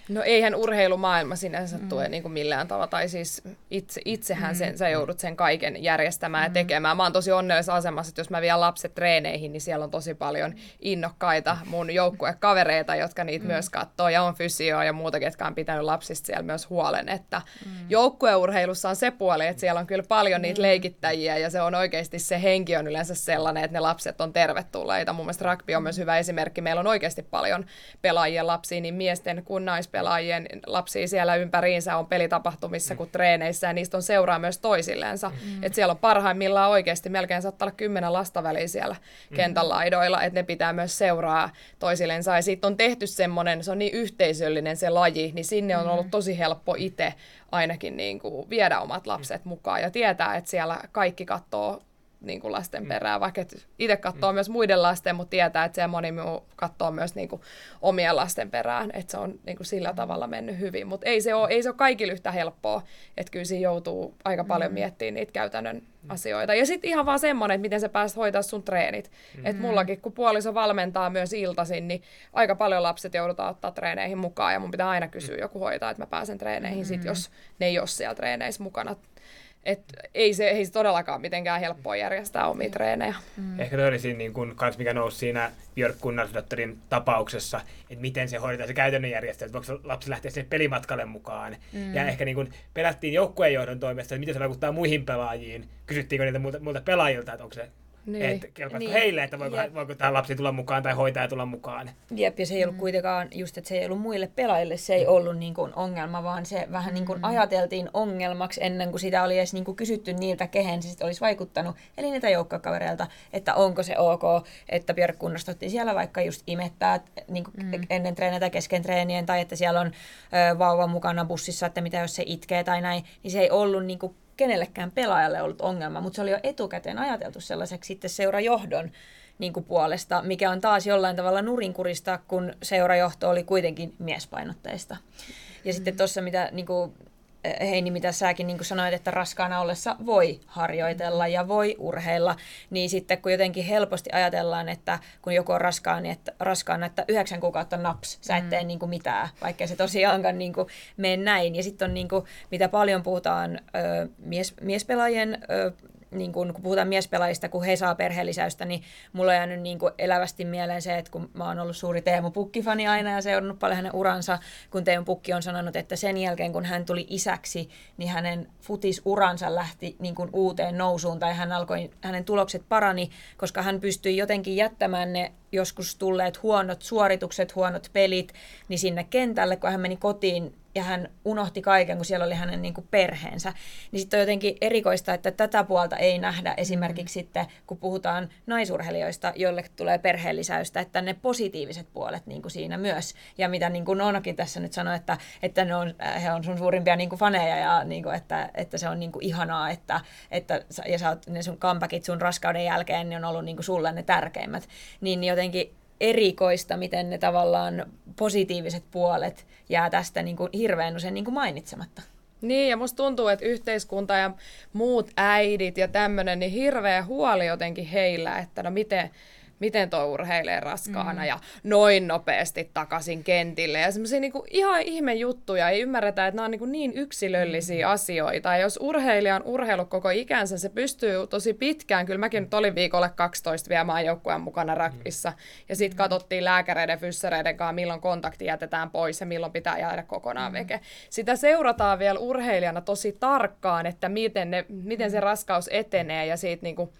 No eihän urheilumaailma sinänsä mm. tue niin kuin millään tavalla, tai siis itse, itsehän mm. sen, sä joudut sen kaiken järjestämään mm. ja tekemään. Mä oon tosi onnellisessa asemassa, että jos mä vien lapset treeneihin, niin siellä on tosi paljon innokkaita mun joukkuekavereita, jotka niitä mm. myös katsoo, ja on fysioa ja muuta, ketkä on pitänyt lapsista siellä myös huolen, että mm. joukkueurheilussa on se puoli, että siellä on kyllä paljon niitä mm. leikittäjiä, ja se on oikeasti se henki on yleensä sellainen, että ne lapset on tervetulleita. Mun mielestä rugby on myös hyvä esimerkki. Meillä on oikeasti paljon pelaajia lapsia, niin miesten kuin pelaajien lapsia siellä ympäriinsä on pelitapahtumissa mm. kuin treeneissä ja niistä on seuraa myös toisillensa. Mm. Et siellä on parhaimmillaan oikeasti melkein saattaa olla kymmenen lasta väliin siellä mm. kentän laidoilla, että ne pitää myös seuraa toisillensa. Ja siitä on tehty semmoinen, se on niin yhteisöllinen se laji, niin sinne on ollut mm. tosi helppo itse ainakin niin kuin viedä omat lapset mukaan ja tietää, että siellä kaikki katsoo niin kuin lasten mm. perään, vaikka itse katsoo mm. myös muiden lasten, mutta tietää, että siellä moni muu katsoo myös niin kuin omien lasten perään, että se on niin kuin sillä mm. tavalla mennyt hyvin. Mutta ei se ole, ei se ole kaikille yhtä helppoa, että kyllä siinä joutuu aika paljon mm. miettimään niitä käytännön mm. asioita. Ja sitten ihan vaan semmoinen, että miten sä pääset hoitaa sun treenit. Mm. Että mullakin, kun puoliso valmentaa myös iltaisin, niin aika paljon lapset joudutaan ottaa treeneihin mukaan, ja mun pitää aina kysyä joku hoitaa, että mä pääsen treeneihin, mm. sit, jos ne ei ole siellä treeneissä mukana Et ei, se, ei se todellakaan mitenkään helppoa järjestää omia treenejä.
Mm. Ehkä toi oli siinä, niin kun, kans mikä nousi siinä Björk Gunnarsdotterin tapauksessa, että miten se hoidetaan se käytännön järjestely, että voiko lapsi lähteä sinne pelimatkalle mukaan. Mm. Ja ehkä niin kun, pelättiin joukkueenjohdon toimesta, että miten se vaikuttaa muihin pelaajiin. Kysyttiinkö niitä muilta, muilta pelaajilta, että onko se niin. Että kelpaatko niin. heille, että voiko, voiko tämä lapsi tulla mukaan tai hoitaja tulla mukaan.
Jep, ja se ei ollut mm. kuitenkaan just, että se ei ollut muille pelaajille, se ei ollut niin kuin ongelma, vaan se vähän niin kuin mm. ajateltiin ongelmaksi ennen kuin sitä oli edes niin kuin kysytty niiltä, kehen se sitten olisi vaikuttanut, eli niitä joukkakavereilta, että onko se ok, että Björk kunnostotti siellä vaikka just imettää niin kuin mm. ennen treenejä tai kesken treenien, tai että siellä on ö, vauva mukana bussissa, että mitä jos se itkee tai näin, niin se ei ollut niin kuin kenellekään pelaajalle ollut ongelma, mutta se oli jo etukäteen ajateltu sellaiseksi sitten seurajohdon niin kuin puolesta, mikä on taas jollain tavalla nurinkurista, kun seurajohto oli kuitenkin miespainotteista. Ja mm-hmm. sitten tuossa, mitä niin kuin Heini, mitä säkin niin sanoit, että raskaana ollessa voi harjoitella ja voi urheilla, niin sitten kun jotenkin helposti ajatellaan, että kun joku on raskaan, niin että, raskaana, että yhdeksän kuukautta naps, sä et tee mm. niin kuin mitään, vaikka se tosiaankaan niin kuin mene näin. Ja sitten on, niin kuin, mitä paljon puhutaan ö, mies, miespelaajien ö, niin kun, kun puhutaan miespelaajista, kun he saa perheellisäystä, niin mulla on jäänyt niin elävästi mieleen se, että kun mä oon ollut suuri Teemu Pukki-fani aina ja seurannut paljon hänen uransa, kun Teemu Pukki on sanonut, että sen jälkeen kun hän tuli isäksi, niin hänen futisuransa lähti niin kuin uuteen nousuun tai hän alkoi, hänen tulokset parani, koska hän pystyi jotenkin jättämään ne joskus tulleet huonot suoritukset, huonot pelit, niin sinne kentälle, kun hän meni kotiin ja hän unohti kaiken, kun siellä oli hänen niin kuin perheensä. Niin sitten on jotenkin erikoista, että tätä puolta ei nähdä esimerkiksi mm. sitten, kun puhutaan naisurheilijoista, joille tulee perheellisäystä, että ne positiiviset puolet niin kuin siinä myös. Ja mitä niin kuin Noonakin tässä nyt sanoi, että, että ne on, he on sun suurimpia niin kuin faneja ja niin kuin, että, että se on niin kuin ihanaa, että, että ja sä oot, ne sun comebackit sun raskauden jälkeen ne on ollut niin kuin sulle ne tärkeimmät. Niin jotenkin erikoista, miten ne tavallaan positiiviset puolet jää tästä niin kuin hirveän usein niin kuin mainitsematta.
Niin, ja musta tuntuu, että yhteiskunta ja muut äidit ja tämmöinen, niin hirveä huoli jotenkin heillä, että no miten, miten tuo urheilee raskaana mm. ja noin nopeasti takaisin kentille. Ja semmoisia niinku ihan ihme juttuja, ei ymmärretä, että nämä on niinku niin yksilöllisiä mm. asioita. Ja jos urheilija on urheilu koko ikänsä, se pystyy tosi pitkään. Kyllä mäkin nyt olin viikolle 12 viemään joukkueen mukana rakvissa. Ja sitten mm. katsottiin lääkäreiden, fyssäreiden kanssa, milloin kontakti jätetään pois ja milloin pitää jäädä kokonaan mm. veke. Sitä seurataan vielä urheilijana tosi tarkkaan, että miten, ne, miten se raskaus etenee ja siitä niinku,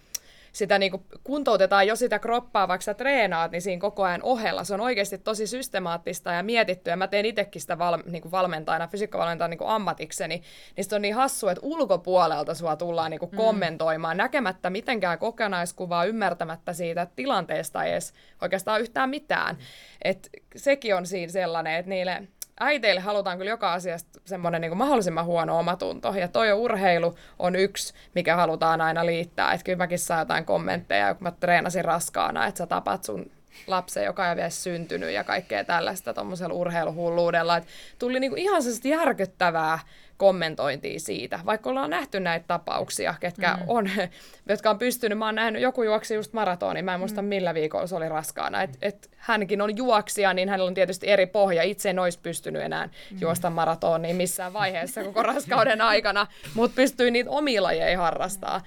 sitä niin kuin kuntoutetaan jo sitä kroppaa, vaikka sä treenaat, niin siinä koko ajan ohella. Se on oikeasti tosi systemaattista ja mietitty, ja mä teen itsekin sitä val, niin kuin valmentajana, fysiikkavalmentajana niin kuin ammatikseni, niin se on niin hassu, että ulkopuolelta sua tullaan niin kuin mm. kommentoimaan, näkemättä mitenkään kokonaiskuvaa, ymmärtämättä siitä tilanteesta edes oikeastaan yhtään mitään. Mm. Et sekin on siinä sellainen, että niille äiteille halutaan kyllä joka asiasta semmoinen niin mahdollisimman huono omatunto. Ja toi urheilu on yksi, mikä halutaan aina liittää. Että kyllä mäkin saan jotain kommentteja, kun mä treenasin raskaana, että sä tapat sun lapsen, joka ei vielä syntynyt ja kaikkea tällaista tuommoisella urheiluhulluudella. Et tuli niinku ihan sellaista järkyttävää kommentointia siitä, vaikka ollaan nähty näitä tapauksia, ketkä mm. on, (laughs) jotka on pystynyt, mä oon nähnyt, joku juoksi just maratonin, mä en muista mm. millä viikolla se oli raskaana, että et hänkin on juoksija, niin hänellä on tietysti eri pohja, itse en olisi pystynyt enää mm. juosta maratonia missään vaiheessa koko raskauden (laughs) aikana, mutta pystyy niitä omia lajeja harrastaa.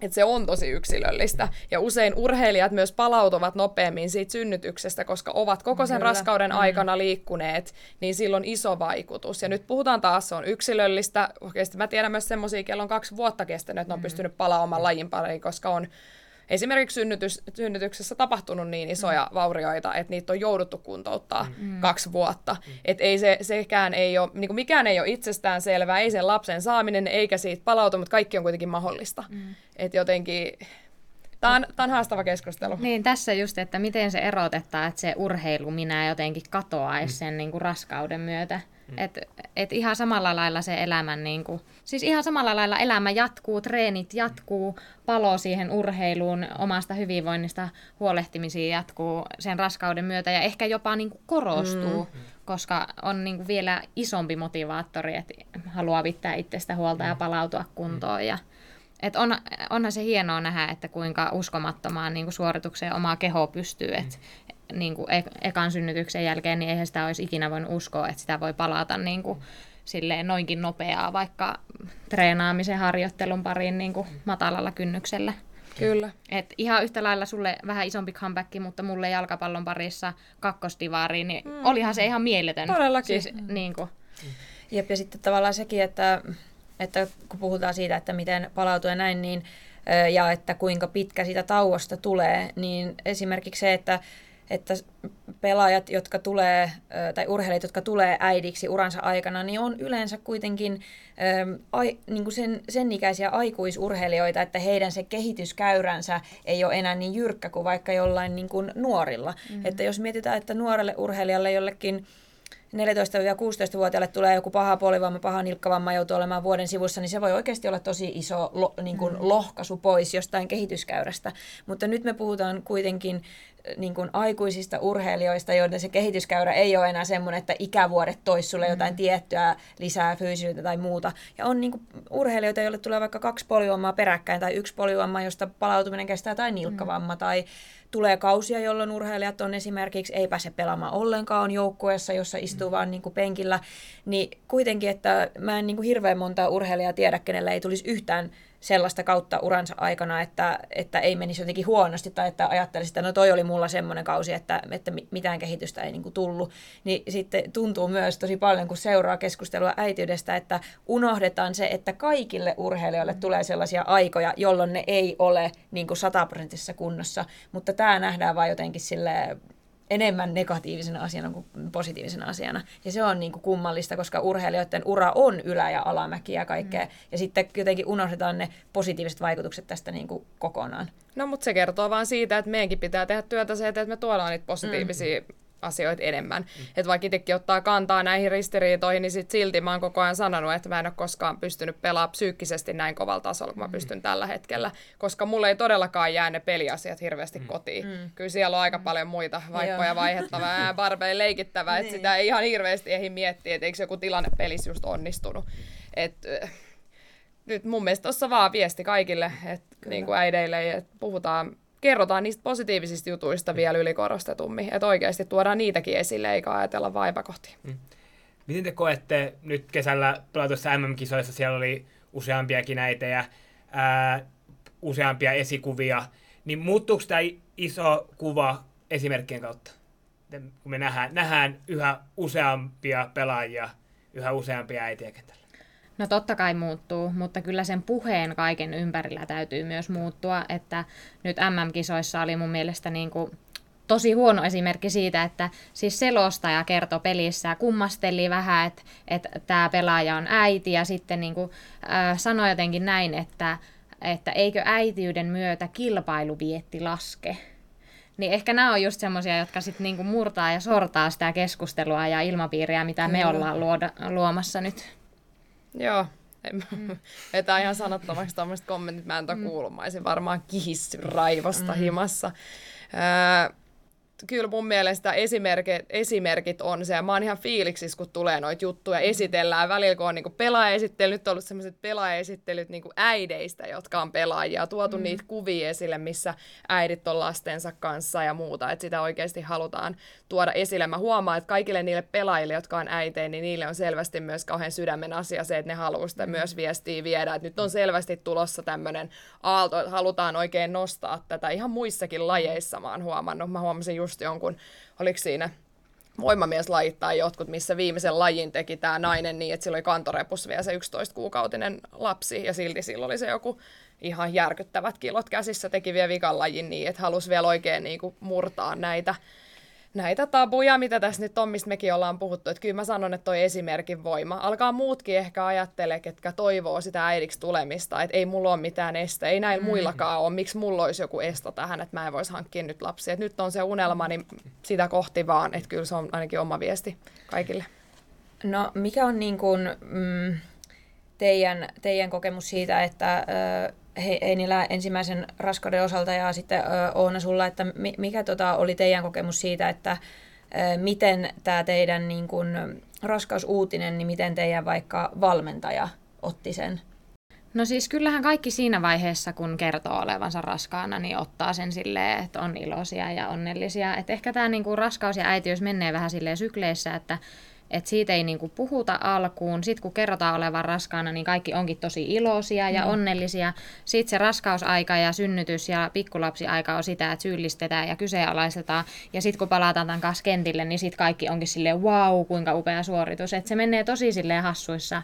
Että se on tosi yksilöllistä. Ja usein urheilijat myös palautuvat nopeammin siitä synnytyksestä, koska ovat koko sen Kyllä. raskauden mm. aikana liikkuneet, niin silloin iso vaikutus. Ja nyt puhutaan taas, se on yksilöllistä. Oikeasti mä tiedän myös semmoisia, kello on kaksi vuotta kestänyt, että ne on mm. pystynyt palaamaan lajin pariin, koska on esimerkiksi synnytys, synnytyksessä tapahtunut niin isoja mm. vaurioita, että niitä on jouduttu kuntouttaa mm. kaksi vuotta. Mm. Että ei se, sekään ei ole, niin mikään ei ole itsestään selvää, ei sen lapsen saaminen eikä siitä palautu, mutta kaikki on kuitenkin mahdollista. Mm. Että jotenkin Tämä on, tämä on haastava keskustelu.
Niin, tässä just, että miten se erotetaan, että se urheilu minä jotenkin katoaisi mm. sen niin kuin raskauden myötä. Mm. Että et ihan samalla lailla se elämän, niin kuin, siis ihan samalla lailla elämä jatkuu, treenit jatkuu, palo siihen urheiluun, omasta hyvinvoinnista huolehtimisiin jatkuu sen raskauden myötä ja ehkä jopa niin kuin korostuu, mm. koska on niin kuin vielä isompi motivaattori, että haluaa pitää itsestä huolta mm. ja palautua kuntoon. Ja, et on, onhan se hienoa nähdä, että kuinka uskomattomaan niin kuin suoritukseen omaa keho pystyy. Et, niin kuin ekan synnytyksen jälkeen, niin eihän sitä olisi ikinä voinut uskoa, että sitä voi palata niin kuin silleen noinkin nopeaa vaikka treenaamisen harjoittelun pariin niin kuin matalalla kynnyksellä.
Kyllä.
Et ihan yhtä lailla sulle vähän isompi comeback, mutta mulle jalkapallon parissa kakkosdivaariin, niin mm. olihan se ihan mieletön.
Todellakin.
Siis, niin kuin.
Jep, ja sitten tavallaan sekin, että, että kun puhutaan siitä, että miten palautuu ja näin, niin, ja että kuinka pitkä siitä tauosta tulee, niin esimerkiksi se, että että pelaajat, jotka tulee, tai urheilijat, jotka tulee äidiksi uransa aikana, niin on yleensä kuitenkin ai, niin kuin sen, sen ikäisiä aikuisurheilijoita, että heidän se kehityskäyränsä ei ole enää niin jyrkkä kuin vaikka jollain niin kuin nuorilla. Mm-hmm. Että jos mietitään, että nuorelle urheilijalle jollekin 14-16-vuotiaalle tulee joku paha polivamma, paha nilkkavamma, joutuu olemaan vuoden sivussa, niin se voi oikeasti olla tosi iso lo, niin kuin mm. lohkaisu pois jostain kehityskäyrästä. Mutta nyt me puhutaan kuitenkin niin kuin aikuisista urheilijoista, joiden se kehityskäyrä ei ole enää semmoinen, että ikävuodet tois sulle jotain mm. tiettyä lisää fyysisyyttä tai muuta. Ja on niin kuin urheilijoita, joille tulee vaikka kaksi polivammaa peräkkäin tai yksi polivamma, josta palautuminen kestää tai nilkkavamma mm. tai Tulee kausia, jolloin urheilijat on esimerkiksi, ei pääse pelaamaan ollenkaan, on joukkueessa, jossa istuu mm. vaan niin kuin penkillä. Niin kuitenkin, että mä en niin kuin hirveän monta urheilijaa tiedä, kenellä ei tulisi yhtään sellaista kautta uransa aikana, että, että ei menisi jotenkin huonosti tai että ajattelisi, että no toi oli mulla semmoinen kausi, että, että mitään kehitystä ei niin kuin tullut. Niin sitten tuntuu myös tosi paljon, kun seuraa keskustelua äitiydestä, että unohdetaan se, että kaikille urheilijoille mm. tulee sellaisia aikoja, jolloin ne ei ole niin kuin sataprosenttisessa kunnossa, mutta tämä nähdään vain jotenkin silleen enemmän negatiivisena asiana kuin positiivisena asiana. Ja se on niin kuin kummallista, koska urheilijoiden ura on ylä- ja alamäkiä ja kaikkea. Mm. Ja sitten jotenkin unohdetaan ne positiiviset vaikutukset tästä niin kuin kokonaan.
No, mutta se kertoo vaan siitä, että meidänkin pitää tehdä työtä se, että me tuodaan niitä positiivisia mm asioita enemmän. Mm. Että vaikka itsekin ottaa kantaa näihin ristiriitoihin, niin sit silti mä oon koko ajan sanonut, että mä en ole koskaan pystynyt pelaamaan psyykkisesti näin kovalla tasolla, kun mä mm. pystyn tällä hetkellä. Koska mulle ei todellakaan jää ne peliasiat hirveästi mm. kotiin. Mm. Kyllä siellä on aika paljon muita vaippoja vaihettavaa ja (laughs) barbeen leikittävää, että niin. sitä ei ihan hirveästi ehdi miettiä, että eikö joku tilanne pelissä just onnistunut. Et, nyt mun mielestä tuossa vaan viesti kaikille, että niin kuin äideille, että puhutaan kerrotaan niistä positiivisista jutuista vielä ylikorostetummin, että oikeasti tuodaan niitäkin esille, eikä ajatella vaipakohtia. Mm.
Miten te koette nyt kesällä pelatuissa MM-kisoissa, siellä oli useampiakin äitejä, ää, useampia esikuvia, niin muuttuuko tämä iso kuva esimerkkien kautta? Kun me nähdään, nähdään yhä useampia pelaajia, yhä useampia äitiä kentällä.
No totta kai muuttuu, mutta kyllä sen puheen kaiken ympärillä täytyy myös muuttua, että nyt MM-kisoissa oli mun mielestä niin kuin tosi huono esimerkki siitä, että siis selostaja kertoi pelissä, kummasteli vähän, että, että tämä pelaaja on äiti ja sitten niin kuin, äh, sanoi jotenkin näin, että, että eikö äitiyden myötä kilpailuvietti laske. Niin ehkä nämä on just semmoisia, jotka sitten niinku murtaa ja sortaa sitä keskustelua ja ilmapiiriä, mitä me ollaan luoda, luomassa nyt.
Joo, mm. (laughs) vetää ihan sanattomaksi tuommoiset kommentit, mä en mm. olisin varmaan kihissy raivosta mm. himassa. Öö, kyllä mun mielestä esimerkit, esimerkit on se, ja mä oon ihan fiiliksissä, kun tulee noita juttuja, esitellään välillä, kun on niinku pelaajaesittely, nyt on ollut sellaiset pelaajaesittelyt niinku äideistä, jotka on pelaajia, tuotu mm. niitä kuvia esille, missä äidit on lastensa kanssa ja muuta, että sitä oikeasti halutaan tuoda esille. Mä huomaan, että kaikille niille pelaajille, jotka on äitejä, niin niille on selvästi myös kauhean sydämen asia se, että ne haluaa sitä mm. myös viestiä viedä, että nyt on selvästi tulossa tämmöinen aalto, että halutaan oikein nostaa tätä ihan muissakin lajeissa, mä oon huomannut, mä huomasin just just jonkun, oliko siinä voimamieslajit tai jotkut, missä viimeisen lajin teki tämä nainen niin, että sillä oli kantorepus vielä se 11-kuukautinen lapsi ja silti sillä oli se joku ihan järkyttävät kilot käsissä, teki vielä vikan lajin niin, että halusi vielä oikein niin kuin murtaa näitä näitä tabuja, mitä tässä nyt on, mistä mekin ollaan puhuttu. Että kyllä mä sanon, että toi esimerkin voima. Alkaa muutkin ehkä ajattele, ketkä toivoo sitä äidiksi tulemista, että ei mulla ole mitään este, ei näillä mm. muillakaan ole. Miksi mulla olisi joku esto tähän, että mä en voisi hankkia nyt lapsia. Et nyt on se unelma, niin sitä kohti vaan, että kyllä se on ainakin oma viesti kaikille.
No mikä on niin kuin, mm, teidän, teidän kokemus siitä, että Heinilä ensimmäisen raskauden osalta ja sitten Oona sulla, että mikä tota oli teidän kokemus siitä, että miten tämä teidän niin kun, raskausuutinen, niin miten teidän vaikka valmentaja otti sen?
No siis kyllähän kaikki siinä vaiheessa, kun kertoo olevansa raskaana, niin ottaa sen silleen, että on iloisia ja onnellisia. Et ehkä tämä niinku raskaus ja äitiys menee vähän silleen sykleissä, että Et siitä ei niinku puhuta alkuun. Sitten kun kerrotaan olevan raskaana, niin kaikki onkin tosi iloisia ja mm. onnellisia. Sitten se raskausaika ja synnytys ja pikkulapsiaika on sitä, että syyllistetään ja kyseenalaistetaan. Ja sitten kun palataan tämän kanssa kentille, niin sitten kaikki onkin silleen wow, kuinka upea suoritus. Et se menee tosi silleen hassuissa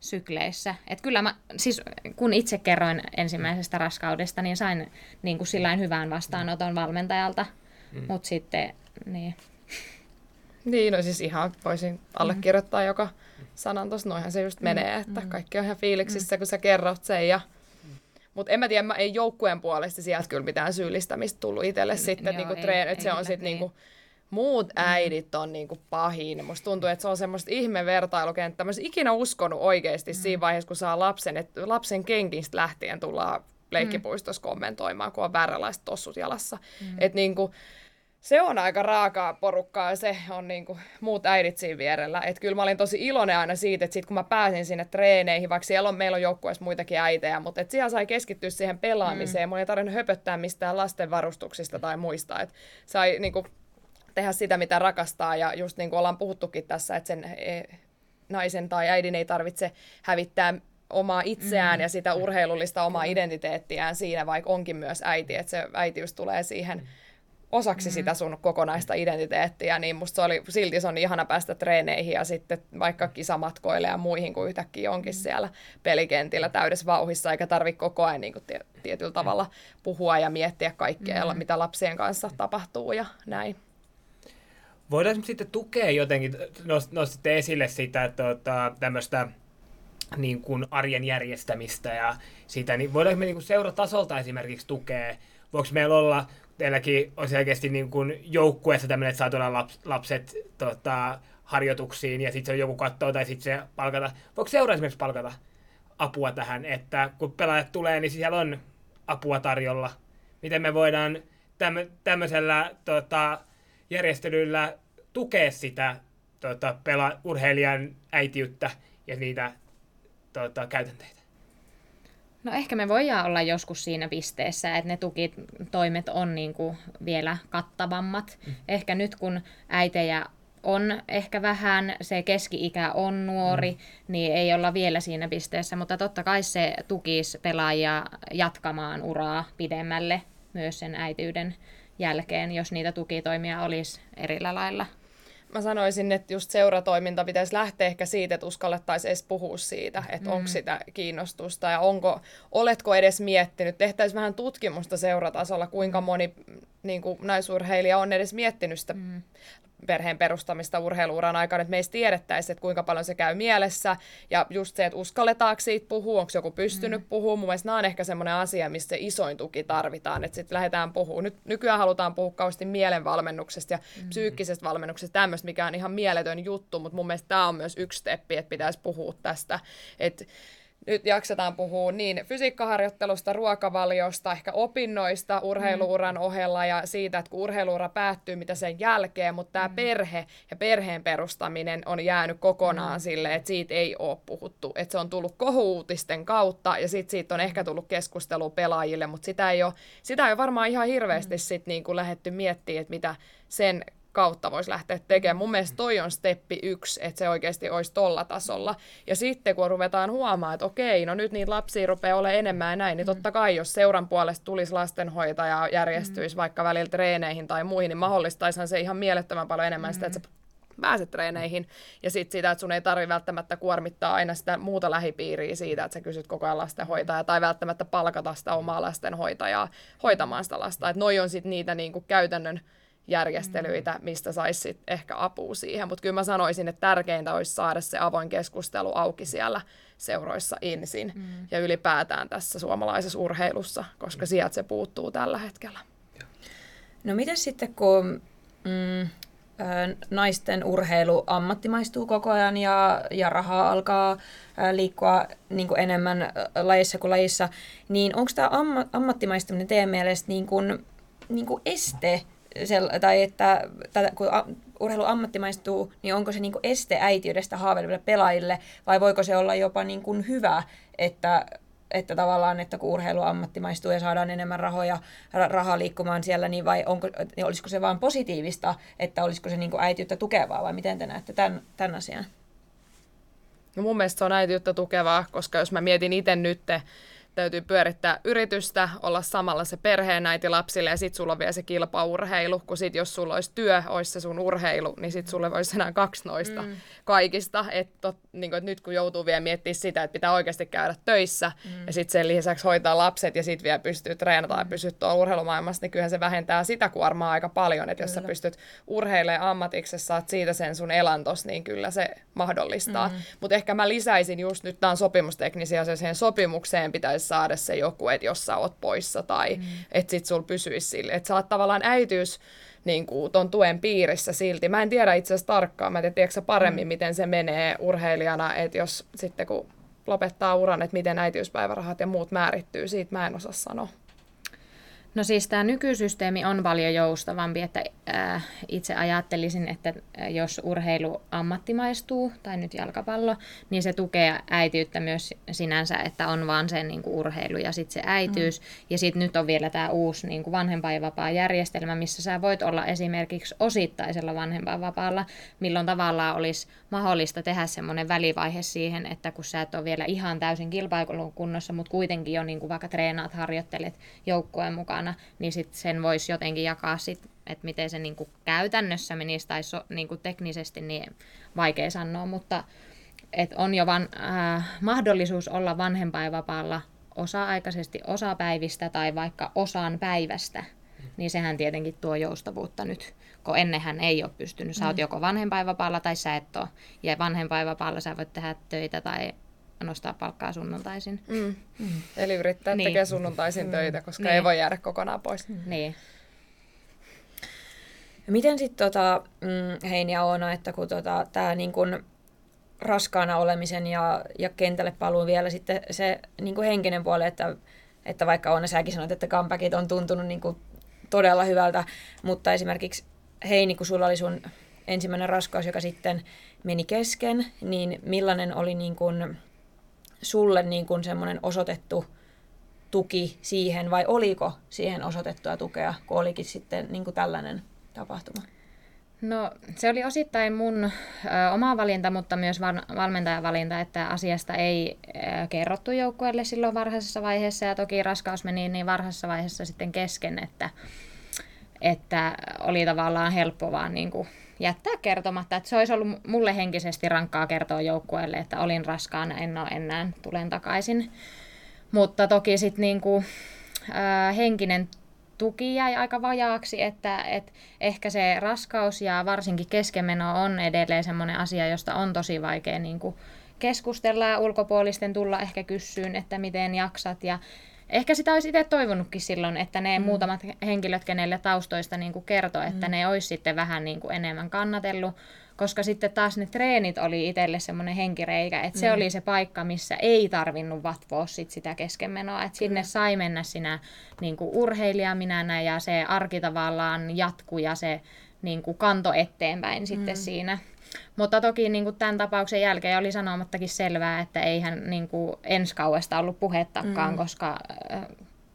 sykleissä. Et kyllä mä, siis kun itse kerroin ensimmäisestä raskaudesta, niin sain niin kuin sillain hyvän vastaanoton valmentajalta. Mm. Mutta sitten, niin.
Niin, no siis ihan voisin allekirjoittaa mm. joka sanan tuossa, noinhan se just mm. menee, että mm. kaikki on ihan fiiliksissä, mm. kun sä kerrot sen ja mutta en mä tiedä, mä ei joukkueen puolesta sieltä kyllä mitään syyllistämistä tullut itselle sitten, Joo, niinku että se on sitten niinku, muut mm. äidit on niinku pahin. Musta tuntuu, että se on semmoista ihme vertailukenttä. Mä ikinä uskonut oikeasti mm. siinä vaiheessa, kun saa lapsen, että lapsen kenkistä lähtien tullaan leikkipuistossa kommentoimaan, kun on vääränlaiset tossut jalassa. Mm. Että niinku, se on aika raakaa porukkaa ja se on niinku muut äidit siinä vierellä. Et kyllä mä olin tosi iloinen aina siitä, että sit kun mä pääsin sinne treeneihin, vaikka siellä on, meillä on joukkueessa muitakin äitejä, mutta et siellä sai keskittyä siihen pelaamiseen. Mm. Mun ei tarvinnut höpöttää mistään lasten varustuksista tai muista. Et sai niinku tehdä sitä, mitä rakastaa. Ja just niin kuin ollaan puhuttukin tässä, että sen e, naisen tai äidin ei tarvitse hävittää omaa itseään mm. ja sitä urheilullista omaa identiteettiään siinä, vaikka onkin myös äiti, että se äitiys tulee siihen osaksi mm. sitä sun kokonaista identiteettiä, niin musta se oli, silti se on ihana päästä treeneihin ja sitten vaikka kisamatkoille ja muihin, kun yhtäkkiä onkin mm. siellä pelikentillä täydessä vauhissa, eikä tarvitse koko ajan niin kuin tietyllä tavalla puhua ja miettiä kaikkea, mm. mitä lapsien kanssa tapahtuu ja näin.
Voidaanko sitten tukea jotenkin, nostitte esille sitä tota, tämmöistä niin kuin arjen järjestämistä ja sitä, niin voidaanko me niin kuin seuratasolta esimerkiksi tukea? Voiko meillä olla, teilläkin on selkeästi niin kuin joukkueessa tämmöinen, että saa tuoda laps, lapset tota, harjoituksiin ja sitten se on joku kattoo tai sitten se palkata. Voiko seura esimerkiksi palkata apua tähän, että kun pelaajat tulee, niin siellä on apua tarjolla? Miten me voidaan tämmöisellä tota, järjestelyllä tukea sitä tota, pela, urheilijan äitiyttä ja niitä tota, käytänteitä?
No ehkä me voidaan olla joskus siinä pisteessä, että ne tukitoimet on niin kuin vielä kattavammat. Mm. Ehkä nyt kun äitejä on ehkä vähän, se keski-ikä on nuori, mm. niin ei olla vielä siinä pisteessä, mutta totta kai se tukisi pelaajia jatkamaan uraa pidemmälle myös sen äityyden jälkeen, jos niitä tukitoimia olisi erillä lailla.
Mä sanoisin, että just seuratoiminta pitäisi lähteä ehkä siitä, että uskallettaisiin edes puhua siitä, että mm. onko sitä kiinnostusta ja onko, oletko edes miettinyt. Tehtäisiin vähän tutkimusta seuratasolla, kuinka moni niin kuin naisurheilija on edes miettinyt sitä mm perheen perustamista urheiluuran aikana, että meistä tiedettäisiin, että kuinka paljon se käy mielessä, ja just se, että uskalletaanko siitä puhua, onko joku pystynyt mm. puhumaan, mun mielestä nämä on ehkä semmoinen asia, missä se isoin tuki tarvitaan, että sitten lähdetään puhumaan. Nyt nykyään halutaan puhua kauheasti mielenvalmennuksesta ja mm. psyykkisestä valmennuksesta, tämmöistä, mikä on ihan mieletön juttu, mutta mun mielestä tämä on myös yksi steppi, että pitäisi puhua tästä, että nyt jaksetaan puhua niin fysiikkaharjoittelusta, ruokavaliosta, ehkä opinnoista urheiluuran mm. ohella ja siitä, että kun urheiluura päättyy, mitä sen jälkeen, mutta tämä mm. perhe ja perheen perustaminen on jäänyt kokonaan mm. sille, että siitä ei ole puhuttu. Että se on tullut kohuutisten kautta ja sitten siitä on ehkä tullut keskustelu pelaajille, mutta sitä ei ole, sitä ei ole varmaan ihan hirveästi mm. sit niin kuin lähdetty miettimään, että mitä sen kautta voisi lähteä tekemään. Mun mielestä toi on steppi yksi, että se oikeasti olisi tolla tasolla. Ja sitten kun ruvetaan huomaamaan, että okei, no nyt niitä lapsia rupeaa olemaan enemmän ja näin, niin totta kai jos seuran puolesta tulisi lastenhoitaja järjestyisi mm. vaikka välillä treeneihin tai muihin, niin mahdollistaisihan se ihan mielettömän paljon enemmän mm. sitä, että sä pääset treeneihin. Ja sitten sitä, että sun ei tarvi välttämättä kuormittaa aina sitä muuta lähipiiriä siitä, että sä kysyt koko ajan lastenhoitajaa tai välttämättä palkata sitä omaa lastenhoitajaa hoitamaan sitä lasta. Että noi on sitten niitä niinku käytännön järjestelyitä, mm. mistä saisi ehkä apua siihen. Mutta kyllä mä sanoisin, että tärkeintä olisi saada se avoin keskustelu auki siellä seuroissa ensin mm. ja ylipäätään tässä suomalaisessa urheilussa, koska sieltä se puuttuu tällä hetkellä.
No miten sitten, kun mm, naisten urheilu ammattimaistuu koko ajan ja, ja rahaa alkaa liikkua niin kuin enemmän lajissa kuin lajissa, niin onko tämä amma, ammattimaistuminen teidän mielestä niin kuin, niin kuin este sel- tai että tätä, kun a- urheilu ammattimaistuu, niin onko se niin kuin este äitiydestä haaveileville pelaajille, vai voiko se olla jopa niin kuin hyvä, että että tavallaan, että kun urheilu ammattimaistuu ja saadaan enemmän rahoja, rahaa liikkumaan siellä, niin vai onko, niin olisiko se vaan positiivista, että olisiko se niin kuin äitiyttä tukevaa vai miten te näette tämän, tämän asian?
No mun mielestä se on äitiyttä tukevaa, koska jos mä mietin itse nyt, täytyy pyörittää yritystä, olla samalla se perheenäiti lapsille ja sitten sulla on vielä se kilpaurheilu, kun sit jos sulla olisi työ, olisi se sun urheilu, niin sitten sulle voisi enää kaksi noista mm. kaikista. Että niin et nyt kun joutuu vielä miettimään sitä, että pitää oikeasti käydä töissä mm. ja sitten sen lisäksi hoitaa lapset ja sitten vielä pystyy treenata ja pysyä tuolla urheilumaailmassa, niin kyllähän se vähentää sitä kuormaa aika paljon. Että jos sä pystyt urheilemaan ammatiksi, saat siitä sen sun elantos, niin kyllä se mahdollistaa. Mm. Mutta ehkä mä lisäisin just nyt, tämä on sopimusteknisiä siihen sopimukseen pitäisi saada se joku, että jos sä oot poissa tai mm. että sit sul pysyisi sille. Että sä oot tavallaan äityys niin kuin, ton tuen piirissä silti. Mä en tiedä itse asiassa tarkkaan, mä en tiedä, sä paremmin, mm. miten se menee urheilijana, että jos sitten kun lopettaa uran, että miten äitiyspäivärahat ja muut määrittyy, siitä mä en osaa sanoa.
No siis tämä nykysysteemi on paljon joustavampi, että äh, itse ajattelisin, että äh, jos urheilu ammattimaistuu, tai nyt jalkapallo, niin se tukee äitiyttä myös sinänsä, että on vaan se niin kuin urheilu ja sitten se äityys. Mm. Ja sitten nyt on vielä tämä uusi niin kuin vanhempainvapaa-järjestelmä, missä sä voit olla esimerkiksi osittaisella vanhempainvapaalla, milloin tavallaan olisi mahdollista tehdä semmoinen välivaihe siihen, että kun sä et ole vielä ihan täysin kilpailun kunnossa, mutta kuitenkin jo niin kuin vaikka treenaat, harjoittelet joukkueen mukana, niin sit sen voisi jotenkin jakaa sit, että miten se niin kuin käytännössä menisi tai so, niin kuin teknisesti, niin vaikea sanoa, mutta et on jo van, äh, mahdollisuus olla vanhempainvapaalla osa-aikaisesti osapäivistä tai vaikka osaan päivästä, niin sehän tietenkin tuo joustavuutta nyt, kun ennenhän ei ole pystynyt. Sä oot mm. joko vanhempainvapaalla tai sä et ole. Ja vanhempainvapaalla sä voit tehdä töitä tai nostaa palkkaa sunnuntaisin. Mm.
Mm. Eli yrittää niin. tekee sunnuntaisin mm. töitä, koska niin. ei voi jäädä kokonaan pois. Mm.
Niin.
Miten sitten tota, mm, Heini ja Oona, että kun tota, tämä niin kun raskaana olemisen ja, ja kentälle paluun vielä sitten se niin kun henkinen puoli, että, että vaikka Oona säkin sanoit, että comebackin on tuntunut niin kun todella hyvältä, mutta esimerkiksi Heini, kun sulla oli sun ensimmäinen raskaus, joka sitten meni kesken, niin millainen oli niin kun sulle niin kun semmoinen osoitettu tuki siihen, vai oliko siihen osoitettua tukea, kun olikin sitten niin kuin tällainen tapahtuma?
No se oli osittain mun ö, oma valinta, mutta myös var, valmentajan valinta, että asiasta ei ö, kerrottu joukkueelle silloin varhaisessa vaiheessa ja toki raskaus meni niin varhaisessa vaiheessa sitten kesken, että että oli tavallaan helppo vaan niin kuin jättää kertomatta. Että se olisi ollut mulle henkisesti rankkaa kertoa joukkueelle, että olin raskaana, en ole enää, tulen takaisin. Mutta toki sitten niin äh, henkinen tuki jäi aika vajaaksi, että et ehkä se raskaus ja varsinkin keskenmeno on edelleen semmoinen asia, josta on tosi vaikea niin kuin keskustella ja ulkopuolisten tulla ehkä kyssyyn, että miten jaksat ja Ehkä sitä olisi itse toivonutkin silloin, että ne mm. muutamat henkilöt, kenelle taustoista niin kuin kertoi, että mm. ne olisi sitten vähän niin kuin enemmän kannatellut, koska sitten taas ne treenit oli itselle semmoinen henkireikä, että mm. se oli se paikka, missä ei tarvinnut vatvoa sit sitä keskenmenoa, että sinne sai mennä sinä niin kuin urheilijaminänä ja se arki tavallaan jatkuu ja se niin kuin kanto eteenpäin sitten mm. siinä. Mutta toki niin kuin tämän tapauksen jälkeen oli sanomattakin selvää, että eihän niin kuin ensi kauesta ollut puhettakaan, mm. koska äh,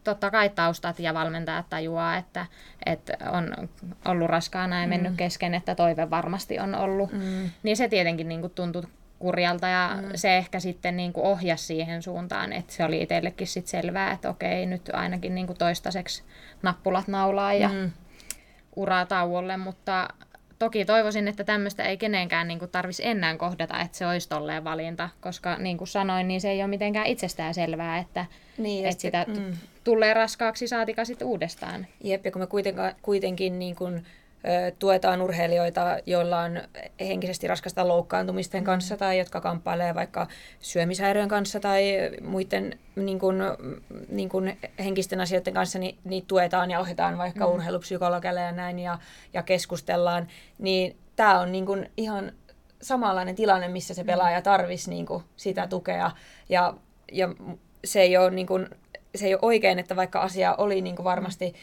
totta kai taustat ja valmentajat tajuaa, että, että on ollut raskaana ja mennyt mm. kesken, että toive varmasti on ollut. Mm. Niin se tietenkin niin kuin tuntui kurjalta ja mm. se ehkä sitten niin kuin ohjasi siihen suuntaan, että se oli itsellekin sit selvää, että okei, nyt ainakin niin kuin toistaiseksi nappulat naulaa ja mm. uraa tauolle, mutta toki toivoisin, että tämmöistä ei kenenkään niin tarvitsisi enää kohdata, että se olisi tolleen valinta, koska niin kuin sanoin, niin se ei ole mitenkään itsestään selvää, että, niin, että sitä mm. tulee raskaaksi saatika sitten uudestaan.
Jep, ja kun me kuitenkin niin kuin tuetaan urheilijoita, joilla on henkisesti raskasta loukkaantumisten mm. kanssa tai jotka kamppailee vaikka syömishäiriön kanssa tai muiden niin kuin, niin kuin henkisten asioiden kanssa, niin, niin tuetaan ja ohjataan vaikka mm. urheilupsykologeille ja näin ja, ja keskustellaan, niin tämä on niin kuin ihan samanlainen tilanne, missä se mm. pelaaja tarvisi niin kuin sitä tukea ja, ja se ei ole niin kuin se ei ole oikein, että vaikka asia oli niin kuin varmasti,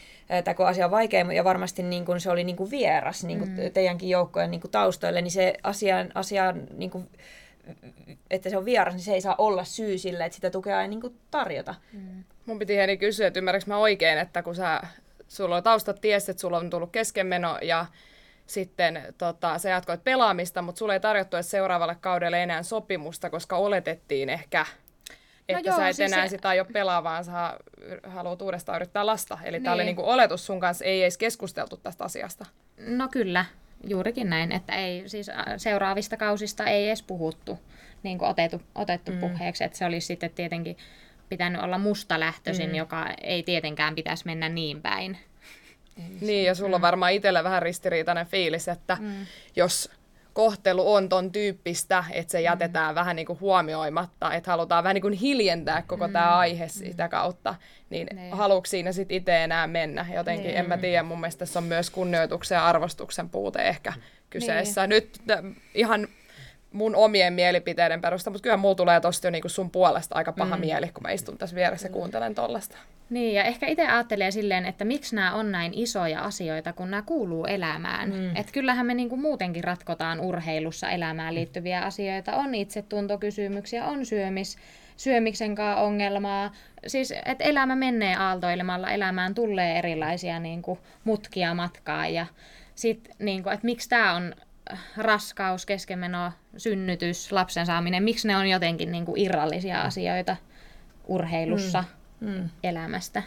tai kun asia on vaikea ja varmasti niin kuin se oli niin kuin vieras niin kuin mm. teidänkin joukkojen niin kuin taustoille, niin se asian, asian niin kuin että se on vieras, niin se ei saa olla syy sille, että sitä tukea ei niin kuin tarjota.
Mm. Mun piti Heni kysyä, että ymmärrätkö mä oikein, että kun sä, sulla on taustat ties, että sulla on tullut keskenmeno ja sitten tota, sä jatkoit pelaamista, mutta sulle ei tarjottu edes seuraavalle kaudelle enää sopimusta, koska oletettiin ehkä, että no joo, sä et siis enää se... sitä aio pelaa, vaan sä haluat uudestaan yrittää lasta. Eli niin. tämä oli niinku oletus sun kanssa, ei edes keskusteltu tästä asiasta.
No kyllä, juurikin näin, että ei, siis seuraavista kausista ei edes puhuttu, niin kuin otettu, otettu mm. puheeksi, että se olisi sitten tietenkin pitänyt olla musta lähtöisin, mm. joka ei tietenkään pitäisi mennä niin päin.
Niin, ja sulla on varmaan itsellä vähän ristiriitainen fiilis, että mm. jos kohtelu on ton tyyppistä, että se jätetään mm. vähän niin kuin huomioimatta, että halutaan vähän niin kuin hiljentää koko mm. tämä aihe sitä kautta, niin ne. haluatko siinä sitten itse enää mennä? Jotenkin, ne. en mä tiedä, mun mielestä tässä on myös kunnioituksen ja arvostuksen puute ehkä kyseessä. Ne. Nyt ihan mun omien mielipiteiden perusta, mutta kyllä mulla tulee tosta jo niinku sun puolesta aika paha mm. mieli, kun mä istun tässä vieressä ja kuuntelen tollasta.
Niin, ja ehkä itse ajattelee silleen, että miksi nämä on näin isoja asioita, kun nämä kuuluu elämään. Mm. Että kyllähän me niinku muutenkin ratkotaan urheilussa elämään liittyviä asioita. On itsetuntokysymyksiä, on syömis, syömiksen kanssa ongelmaa. Siis, että elämä menee aaltoilemalla, elämään tulee erilaisia niinku, mutkia matkaa. Ja sitten, niinku, että miksi tämä on raskaus, keskenmeno, synnytys, lapsen saaminen, miksi ne on jotenkin niin kuin irrallisia asioita urheilussa, mm. Mm. elämästä.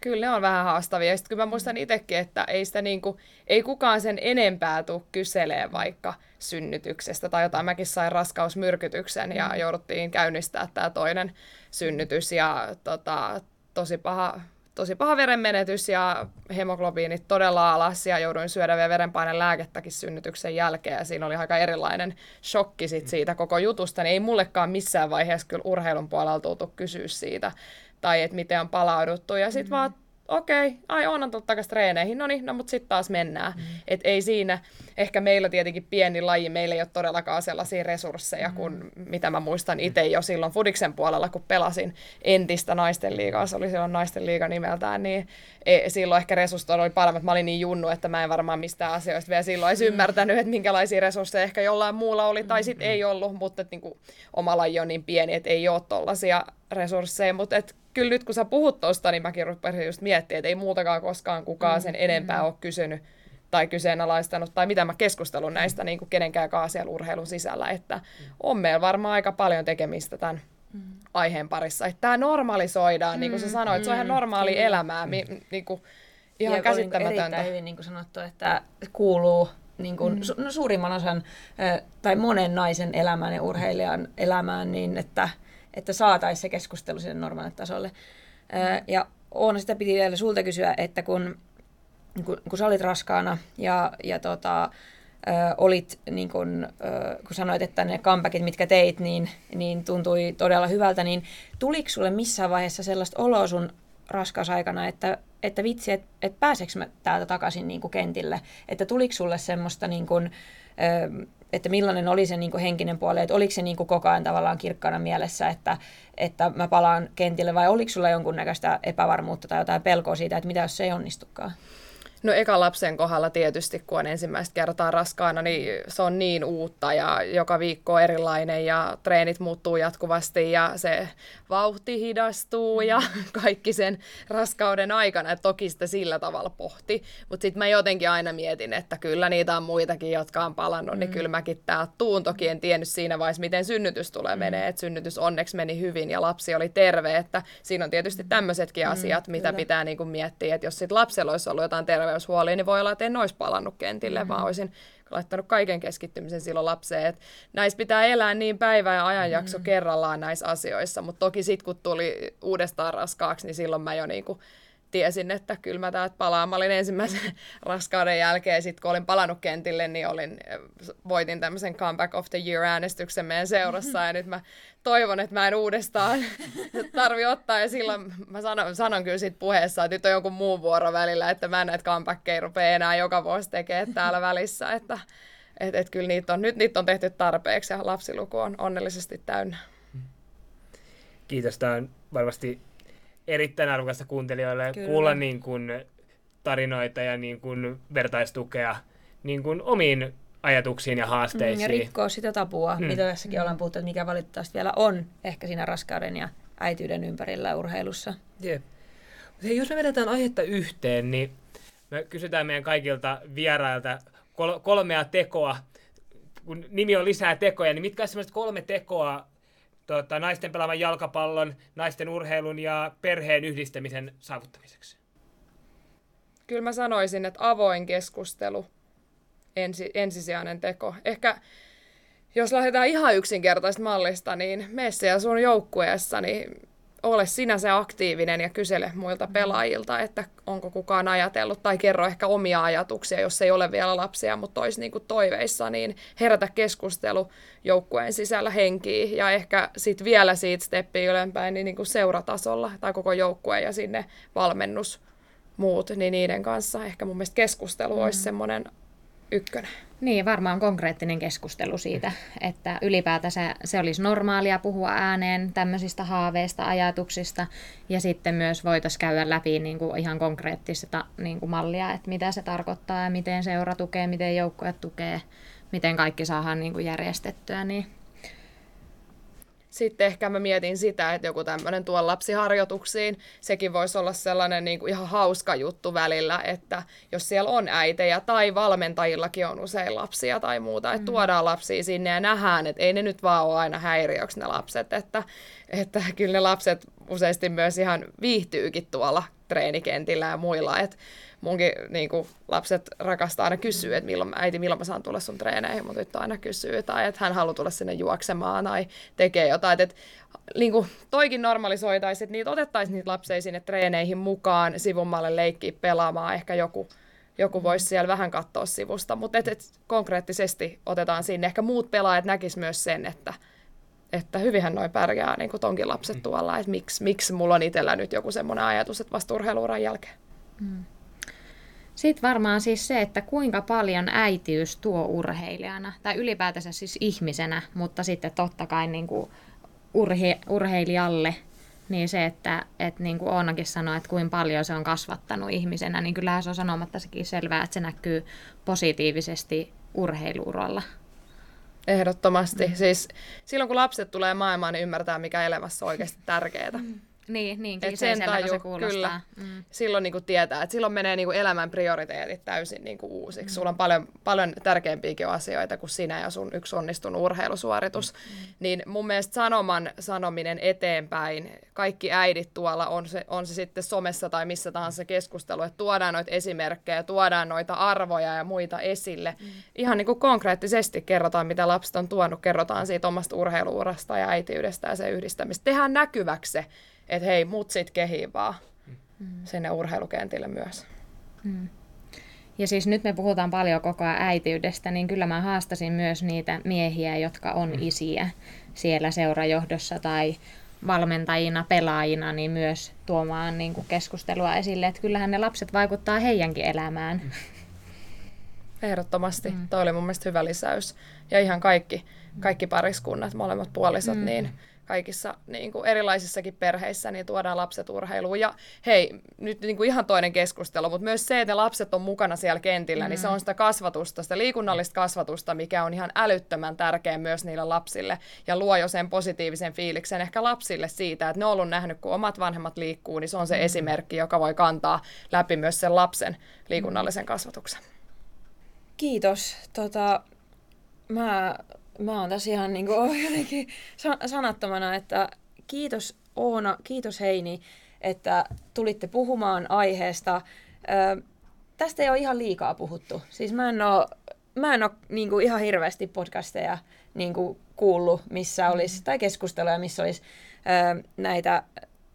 Kyllä ne on vähän haastavia. Ja sitten kyllä mä muistan itsekin, että ei, sitä niinku, ei kukaan sen enempää tule kyselee vaikka synnytyksestä tai jotain. Mäkin sain raskausmyrkytyksen ja mm. jouduttiin käynnistää tämä toinen synnytys ja tota, tosi paha tosi paha verenmenetys ja hemoglobiinit todella alas ja jouduin syödä vielä verenpaineen lääkettäkin synnytyksen jälkeen ja siinä oli aika erilainen shokki sit siitä koko jutusta, niin ei mullekaan missään vaiheessa kyllä urheilun puolella tultu kysyä siitä tai että miten on palauduttu ja sitten mm-hmm. vaan okei, okay, ai on tullut takaisin treeneihin, no niin, no mutta sitten taas mennään. Mm. Et ei siinä, ehkä meillä tietenkin pieni laji, meillä ei ole todellakaan sellaisia resursseja mm. kuin mitä mä muistan itse jo silloin Fudiksen puolella, kun pelasin entistä naisten liigaa, se oli silloin naisten liiga nimeltään, niin e, silloin ehkä resurssit oli paremmat. Mä olin niin junnu, että mä en varmaan mistään asioista vielä silloin edes mm. ymmärtänyt, että minkälaisia resursseja ehkä jollain muulla oli tai sitten mm. ei ollut, mutta että niin kuin, oma laji on niin pieni, että ei ole tollaisia resursseja, mutta et kyllä nyt kun sä puhut tosta, niin mäkin rupesin just miettimään, että ei muutakaan koskaan kukaan sen enempää mm. ole kysynyt tai kyseenalaistanut, tai mitä mä keskustelun näistä niin kuin kenenkään kanssa siellä urheilun sisällä, että on meillä varmaan aika paljon tekemistä tämän mm. aiheen parissa. Että tämä normalisoidaan, mm. niin kuin sä sanoit, mm. se on ihan normaali mm. elämää, mi, niin kuin, ihan ja käsittämätöntä.
Erittäin hyvin niin kuin sanottu, että kuuluu niin kuin, mm. su, no, suurimman osan tai monen naisen elämään ja urheilijan elämään niin, että että saataisiin se keskustelu sinne normaalille tasolle. Ja Oona sitä piti vielä sulta kysyä, että kun, kun, kun sä olit raskaana ja, ja tota, ö, olit, niin kun, ö, kun sanoit, että ne comebackit, mitkä teit, niin, niin tuntui todella hyvältä, niin tuliko sulle missään vaiheessa sellaista oloa sun raskausaikana, että, että vitsi, että et pääseekö mä täältä takaisin niin kentille, että tuliko sulle semmoista niin kuin, ö, että millainen oli se niin henkinen puoli, että oliko se niin koko ajan tavallaan kirkkaana mielessä, että, että mä palaan kentille, vai oliko sulla jonkunnäköistä epävarmuutta tai jotain pelkoa siitä, että mitä jos se ei onnistukaan?
No eka lapsen kohdalla tietysti, kun on ensimmäistä kertaa raskaana, niin se on niin uutta ja joka viikko on erilainen ja treenit muuttuu jatkuvasti ja se vauhti hidastuu ja (laughs) kaikki sen raskauden aikana. Et toki sitä sillä tavalla pohti, mutta sitten mä jotenkin aina mietin, että kyllä niitä on muitakin, jotka on palannut, niin mm. niin kyllä mäkin tää tuun. Toki en tiennyt siinä vaiheessa, miten synnytys tulee mm. menee, että synnytys onneksi meni hyvin ja lapsi oli terve, että siinä on tietysti tämmöisetkin mm, asiat, mitä kyllä. pitää niinku miettiä, että jos sitten lapsella olisi ollut jotain terve terveyshuoliin, niin voi olla, että en olisi palannut kentille, mm-hmm. vaan olisin laittanut kaiken keskittymisen silloin lapseen. Et näissä pitää elää niin päivä- ja ajanjakso mm-hmm. kerrallaan näissä asioissa, mutta toki sitten kun tuli uudestaan raskaaksi, niin silloin mä jo niinku tiesin, että kyllä mä täältä palaan. Mä olin ensimmäisen (laughs) raskauden jälkeen, sit kun olin palannut kentille, niin olin, voitin tämmöisen Comeback of the Year-äänestyksen meidän seurassa, ja nyt mä toivon, että mä en uudestaan (laughs) tarvi ottaa, ja silloin mä sanon, sanon kyllä siitä puheessa, että nyt on jonkun muun vuoro välillä, että mä en näitä comebackkejä rupea enää joka vuosi tekemään täällä välissä, että et, et kyllä niitä on, nyt niitä on tehty tarpeeksi, ja lapsiluku on onnellisesti täynnä.
Kiitos, tämä on varmasti erittäin arvokasta kuuntelijoille Kyllä. kuulla niin kuin tarinoita ja niin kuin vertaistukea niin kuin omiin ajatuksiin ja haasteisiin.
Mm, ja rikkoo sitä tabua, mm. mitä tässäkin ollaan puhuttu, että mikä valitettavasti vielä on ehkä siinä raskauden ja äityyden ympärillä urheilussa.
Jep. Hei, jos me vedetään aihetta yhteen, niin me kysytään meidän kaikilta vierailta kol- kolmea tekoa. Kun nimi on lisää tekoja, niin mitkä ovat kolme tekoa tota, naisten pelaavan jalkapallon, naisten urheilun ja perheen yhdistämisen saavuttamiseksi?
Kyllä mä sanoisin, että avoin keskustelu ensi, ensisijainen teko. Ehkä jos lähdetään ihan yksinkertaista mallista, niin meissä ja sun joukkueessa, niin ole sinä se aktiivinen ja kysele muilta mm. pelaajilta, että onko kukaan ajatellut, tai kerro ehkä omia ajatuksia, jos ei ole vielä lapsia, mutta olisi niin kuin toiveissa, niin herätä keskustelu joukkueen sisällä henkiä, ja ehkä sitten vielä siitä steppiä ylempään niin, niin kuin seuratasolla, tai koko joukkueen ja sinne valmennus muut, niin niiden kanssa ehkä mun mielestä keskustelu mm. olisi semmoinen ykkönen.
Niin, varmaan konkreettinen keskustelu siitä, että ylipäätänsä se olisi normaalia puhua ääneen tämmöisistä haaveista, ajatuksista, ja sitten myös voitaisiin käydä läpi niin kuin ihan konkreettista niin kuin mallia, että mitä se tarkoittaa ja miten seura tukee, miten joukkoja tukee, miten kaikki saadaan niin kuin järjestettyä, niin
sitten ehkä mä mietin sitä, että joku tämmöinen tuo lapsiharjoituksiin, sekin voisi olla sellainen niin kuin ihan hauska juttu välillä, että jos siellä on äitejä tai valmentajillakin on usein lapsia tai muuta, että mm. tuodaan lapsia sinne ja nähdään, että ei ne nyt vaan ole aina häiriöksi ne lapset, että, että kyllä ne lapset useasti myös ihan viihtyykin tuolla treenikentillä ja muilla, että munkin niin kuin, lapset rakastaa aina kysyä, että milloin, äiti, milloin mä saan tulla sun treeneihin, mutta tyttö aina kysyy, tai että hän haluaa tulla sinne juoksemaan tai tekee jotain, että niin kuin, toikin normalisoitaisiin, että niitä otettaisiin niitä lapsia sinne treeneihin mukaan sivummalle leikkiä pelaamaan, ehkä joku, joku voisi siellä vähän katsoa sivusta, mutta et, et konkreettisesti otetaan sinne. Ehkä muut pelaajat näkis myös sen, että, että hyvinhän noin pärjää niin kuin tonkin lapset mm. tuolla, että miksi, miksi mulla on itsellä nyt joku semmoinen ajatus, että vasta urheiluuran jälkeen. Mm.
Sitten varmaan siis se, että kuinka paljon äitiys tuo urheilijana, tai ylipäätänsä siis ihmisenä, mutta sitten totta kai niin kuin urhe, urheilijalle, niin se, että, että niin kuin Oonakin sanoi, että kuinka paljon se on kasvattanut ihmisenä, niin kyllähän se on sanomatta sekin selvää, että se näkyy positiivisesti urheiluuralla.
Ehdottomasti. Mm. Siis silloin kun lapset tulee maailmaan, niin ymmärtää, mikä elämässä on oikeasti tärkeää. Mm.
Niin, niin Et sen taju, se kuulostaa. Kyllä.
Mm. Silloin niin kuin tietää, että silloin menee niin kuin elämän prioriteetit täysin niin kuin uusiksi. Mm. Sulla on paljon, paljon tärkeämpiäkin asioita kuin sinä ja sun yksi onnistunut urheilusuoritus. Mm. Niin mun mielestä sanoman sanominen eteenpäin, kaikki äidit tuolla, on se, on se sitten somessa tai missä tahansa keskustelu, että tuodaan noita esimerkkejä, tuodaan noita arvoja ja muita esille. Mm. Ihan niin kuin konkreettisesti kerrotaan, mitä lapset on tuonut, kerrotaan siitä omasta urheiluurasta ja äitiydestä ja sen yhdistämistä. Tehdään näkyväksi se että hei, mut sit kehii vaan mm. sinne urheilukentille myös. Mm.
Ja siis nyt me puhutaan paljon koko ajan äitiydestä, niin kyllä mä haastasin myös niitä miehiä, jotka on mm. isiä siellä seurajohdossa tai valmentajina, pelaajina, niin myös tuomaan niin kuin keskustelua esille, että kyllähän ne lapset vaikuttaa heidänkin elämään. Mm.
Ehdottomasti. Mm. Toi oli mun mielestä hyvä lisäys. Ja ihan kaikki, kaikki pariskunnat, molemmat puolisot, mm. niin kaikissa niin kuin erilaisissakin perheissä, niin tuodaan lapset urheiluun. Ja hei, nyt niin kuin ihan toinen keskustelu, mutta myös se, että ne lapset on mukana siellä kentillä, mm-hmm. niin se on sitä kasvatusta, sitä liikunnallista kasvatusta, mikä on ihan älyttömän tärkeä myös niille lapsille ja luo jo sen positiivisen fiiliksen ehkä lapsille siitä, että ne on ollut nähnyt, kun omat vanhemmat liikkuu, niin se on se mm-hmm. esimerkki, joka voi kantaa läpi myös sen lapsen liikunnallisen kasvatuksen.
Kiitos. Tota, mä mä oon tässä ihan niin kuin, jotenkin sanattomana, että kiitos Oona, kiitos Heini, että tulitte puhumaan aiheesta. Ö, tästä ei ole ihan liikaa puhuttu. Siis mä en ole, mä en ole niin kuin ihan hirveästi podcasteja niin kuin kuullut, missä olisi, mm. tai keskusteluja, missä olisi ö, näitä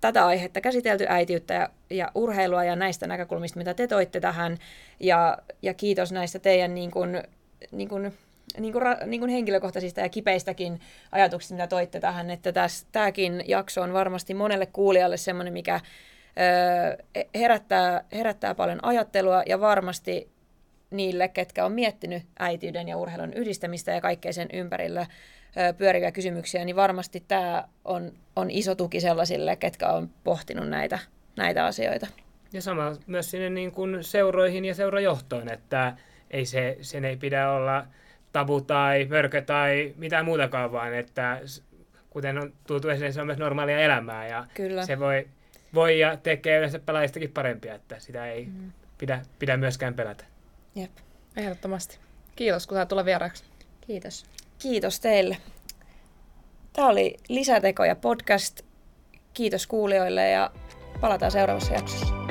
tätä aihetta käsitelty, äitiyttä ja, ja urheilua ja näistä näkökulmista, mitä te toitte tähän. Ja, ja kiitos näistä teidän niin kuin, niin kuin niin kuin, niin kuin henkilökohtaisista ja kipeistäkin ajatuksista, mitä toitte tähän, että tämäkin jakso on varmasti monelle kuulijalle semmoinen, mikä ö, herättää, herättää paljon ajattelua ja varmasti niille, ketkä on miettinyt äitiyden ja urheilun yhdistämistä ja kaikkea sen ympärillä ö, pyöriviä kysymyksiä, niin varmasti tämä on, on iso tuki sellaisille, ketkä on pohtinut näitä, näitä asioita.
Ja sama myös sinne niin kuin seuroihin ja seurajohtoon, että ei se, sen ei pidä olla tabu tai mörkö tai mitään muutakaan, vaan että kuten on tultu esille, se on myös normaalia elämää ja
Kyllä.
se voi, voi ja tekee yleensä pelaajistakin parempia, että sitä ei mm. pidä, pidä myöskään pelätä.
Jep.
Ehdottomasti. Kiitos, kun sait tulla vieraaksi.
Kiitos.
Kiitos teille. Tämä oli Lisätekoja podcast. Kiitos kuulijoille ja palataan seuraavassa jaksossa.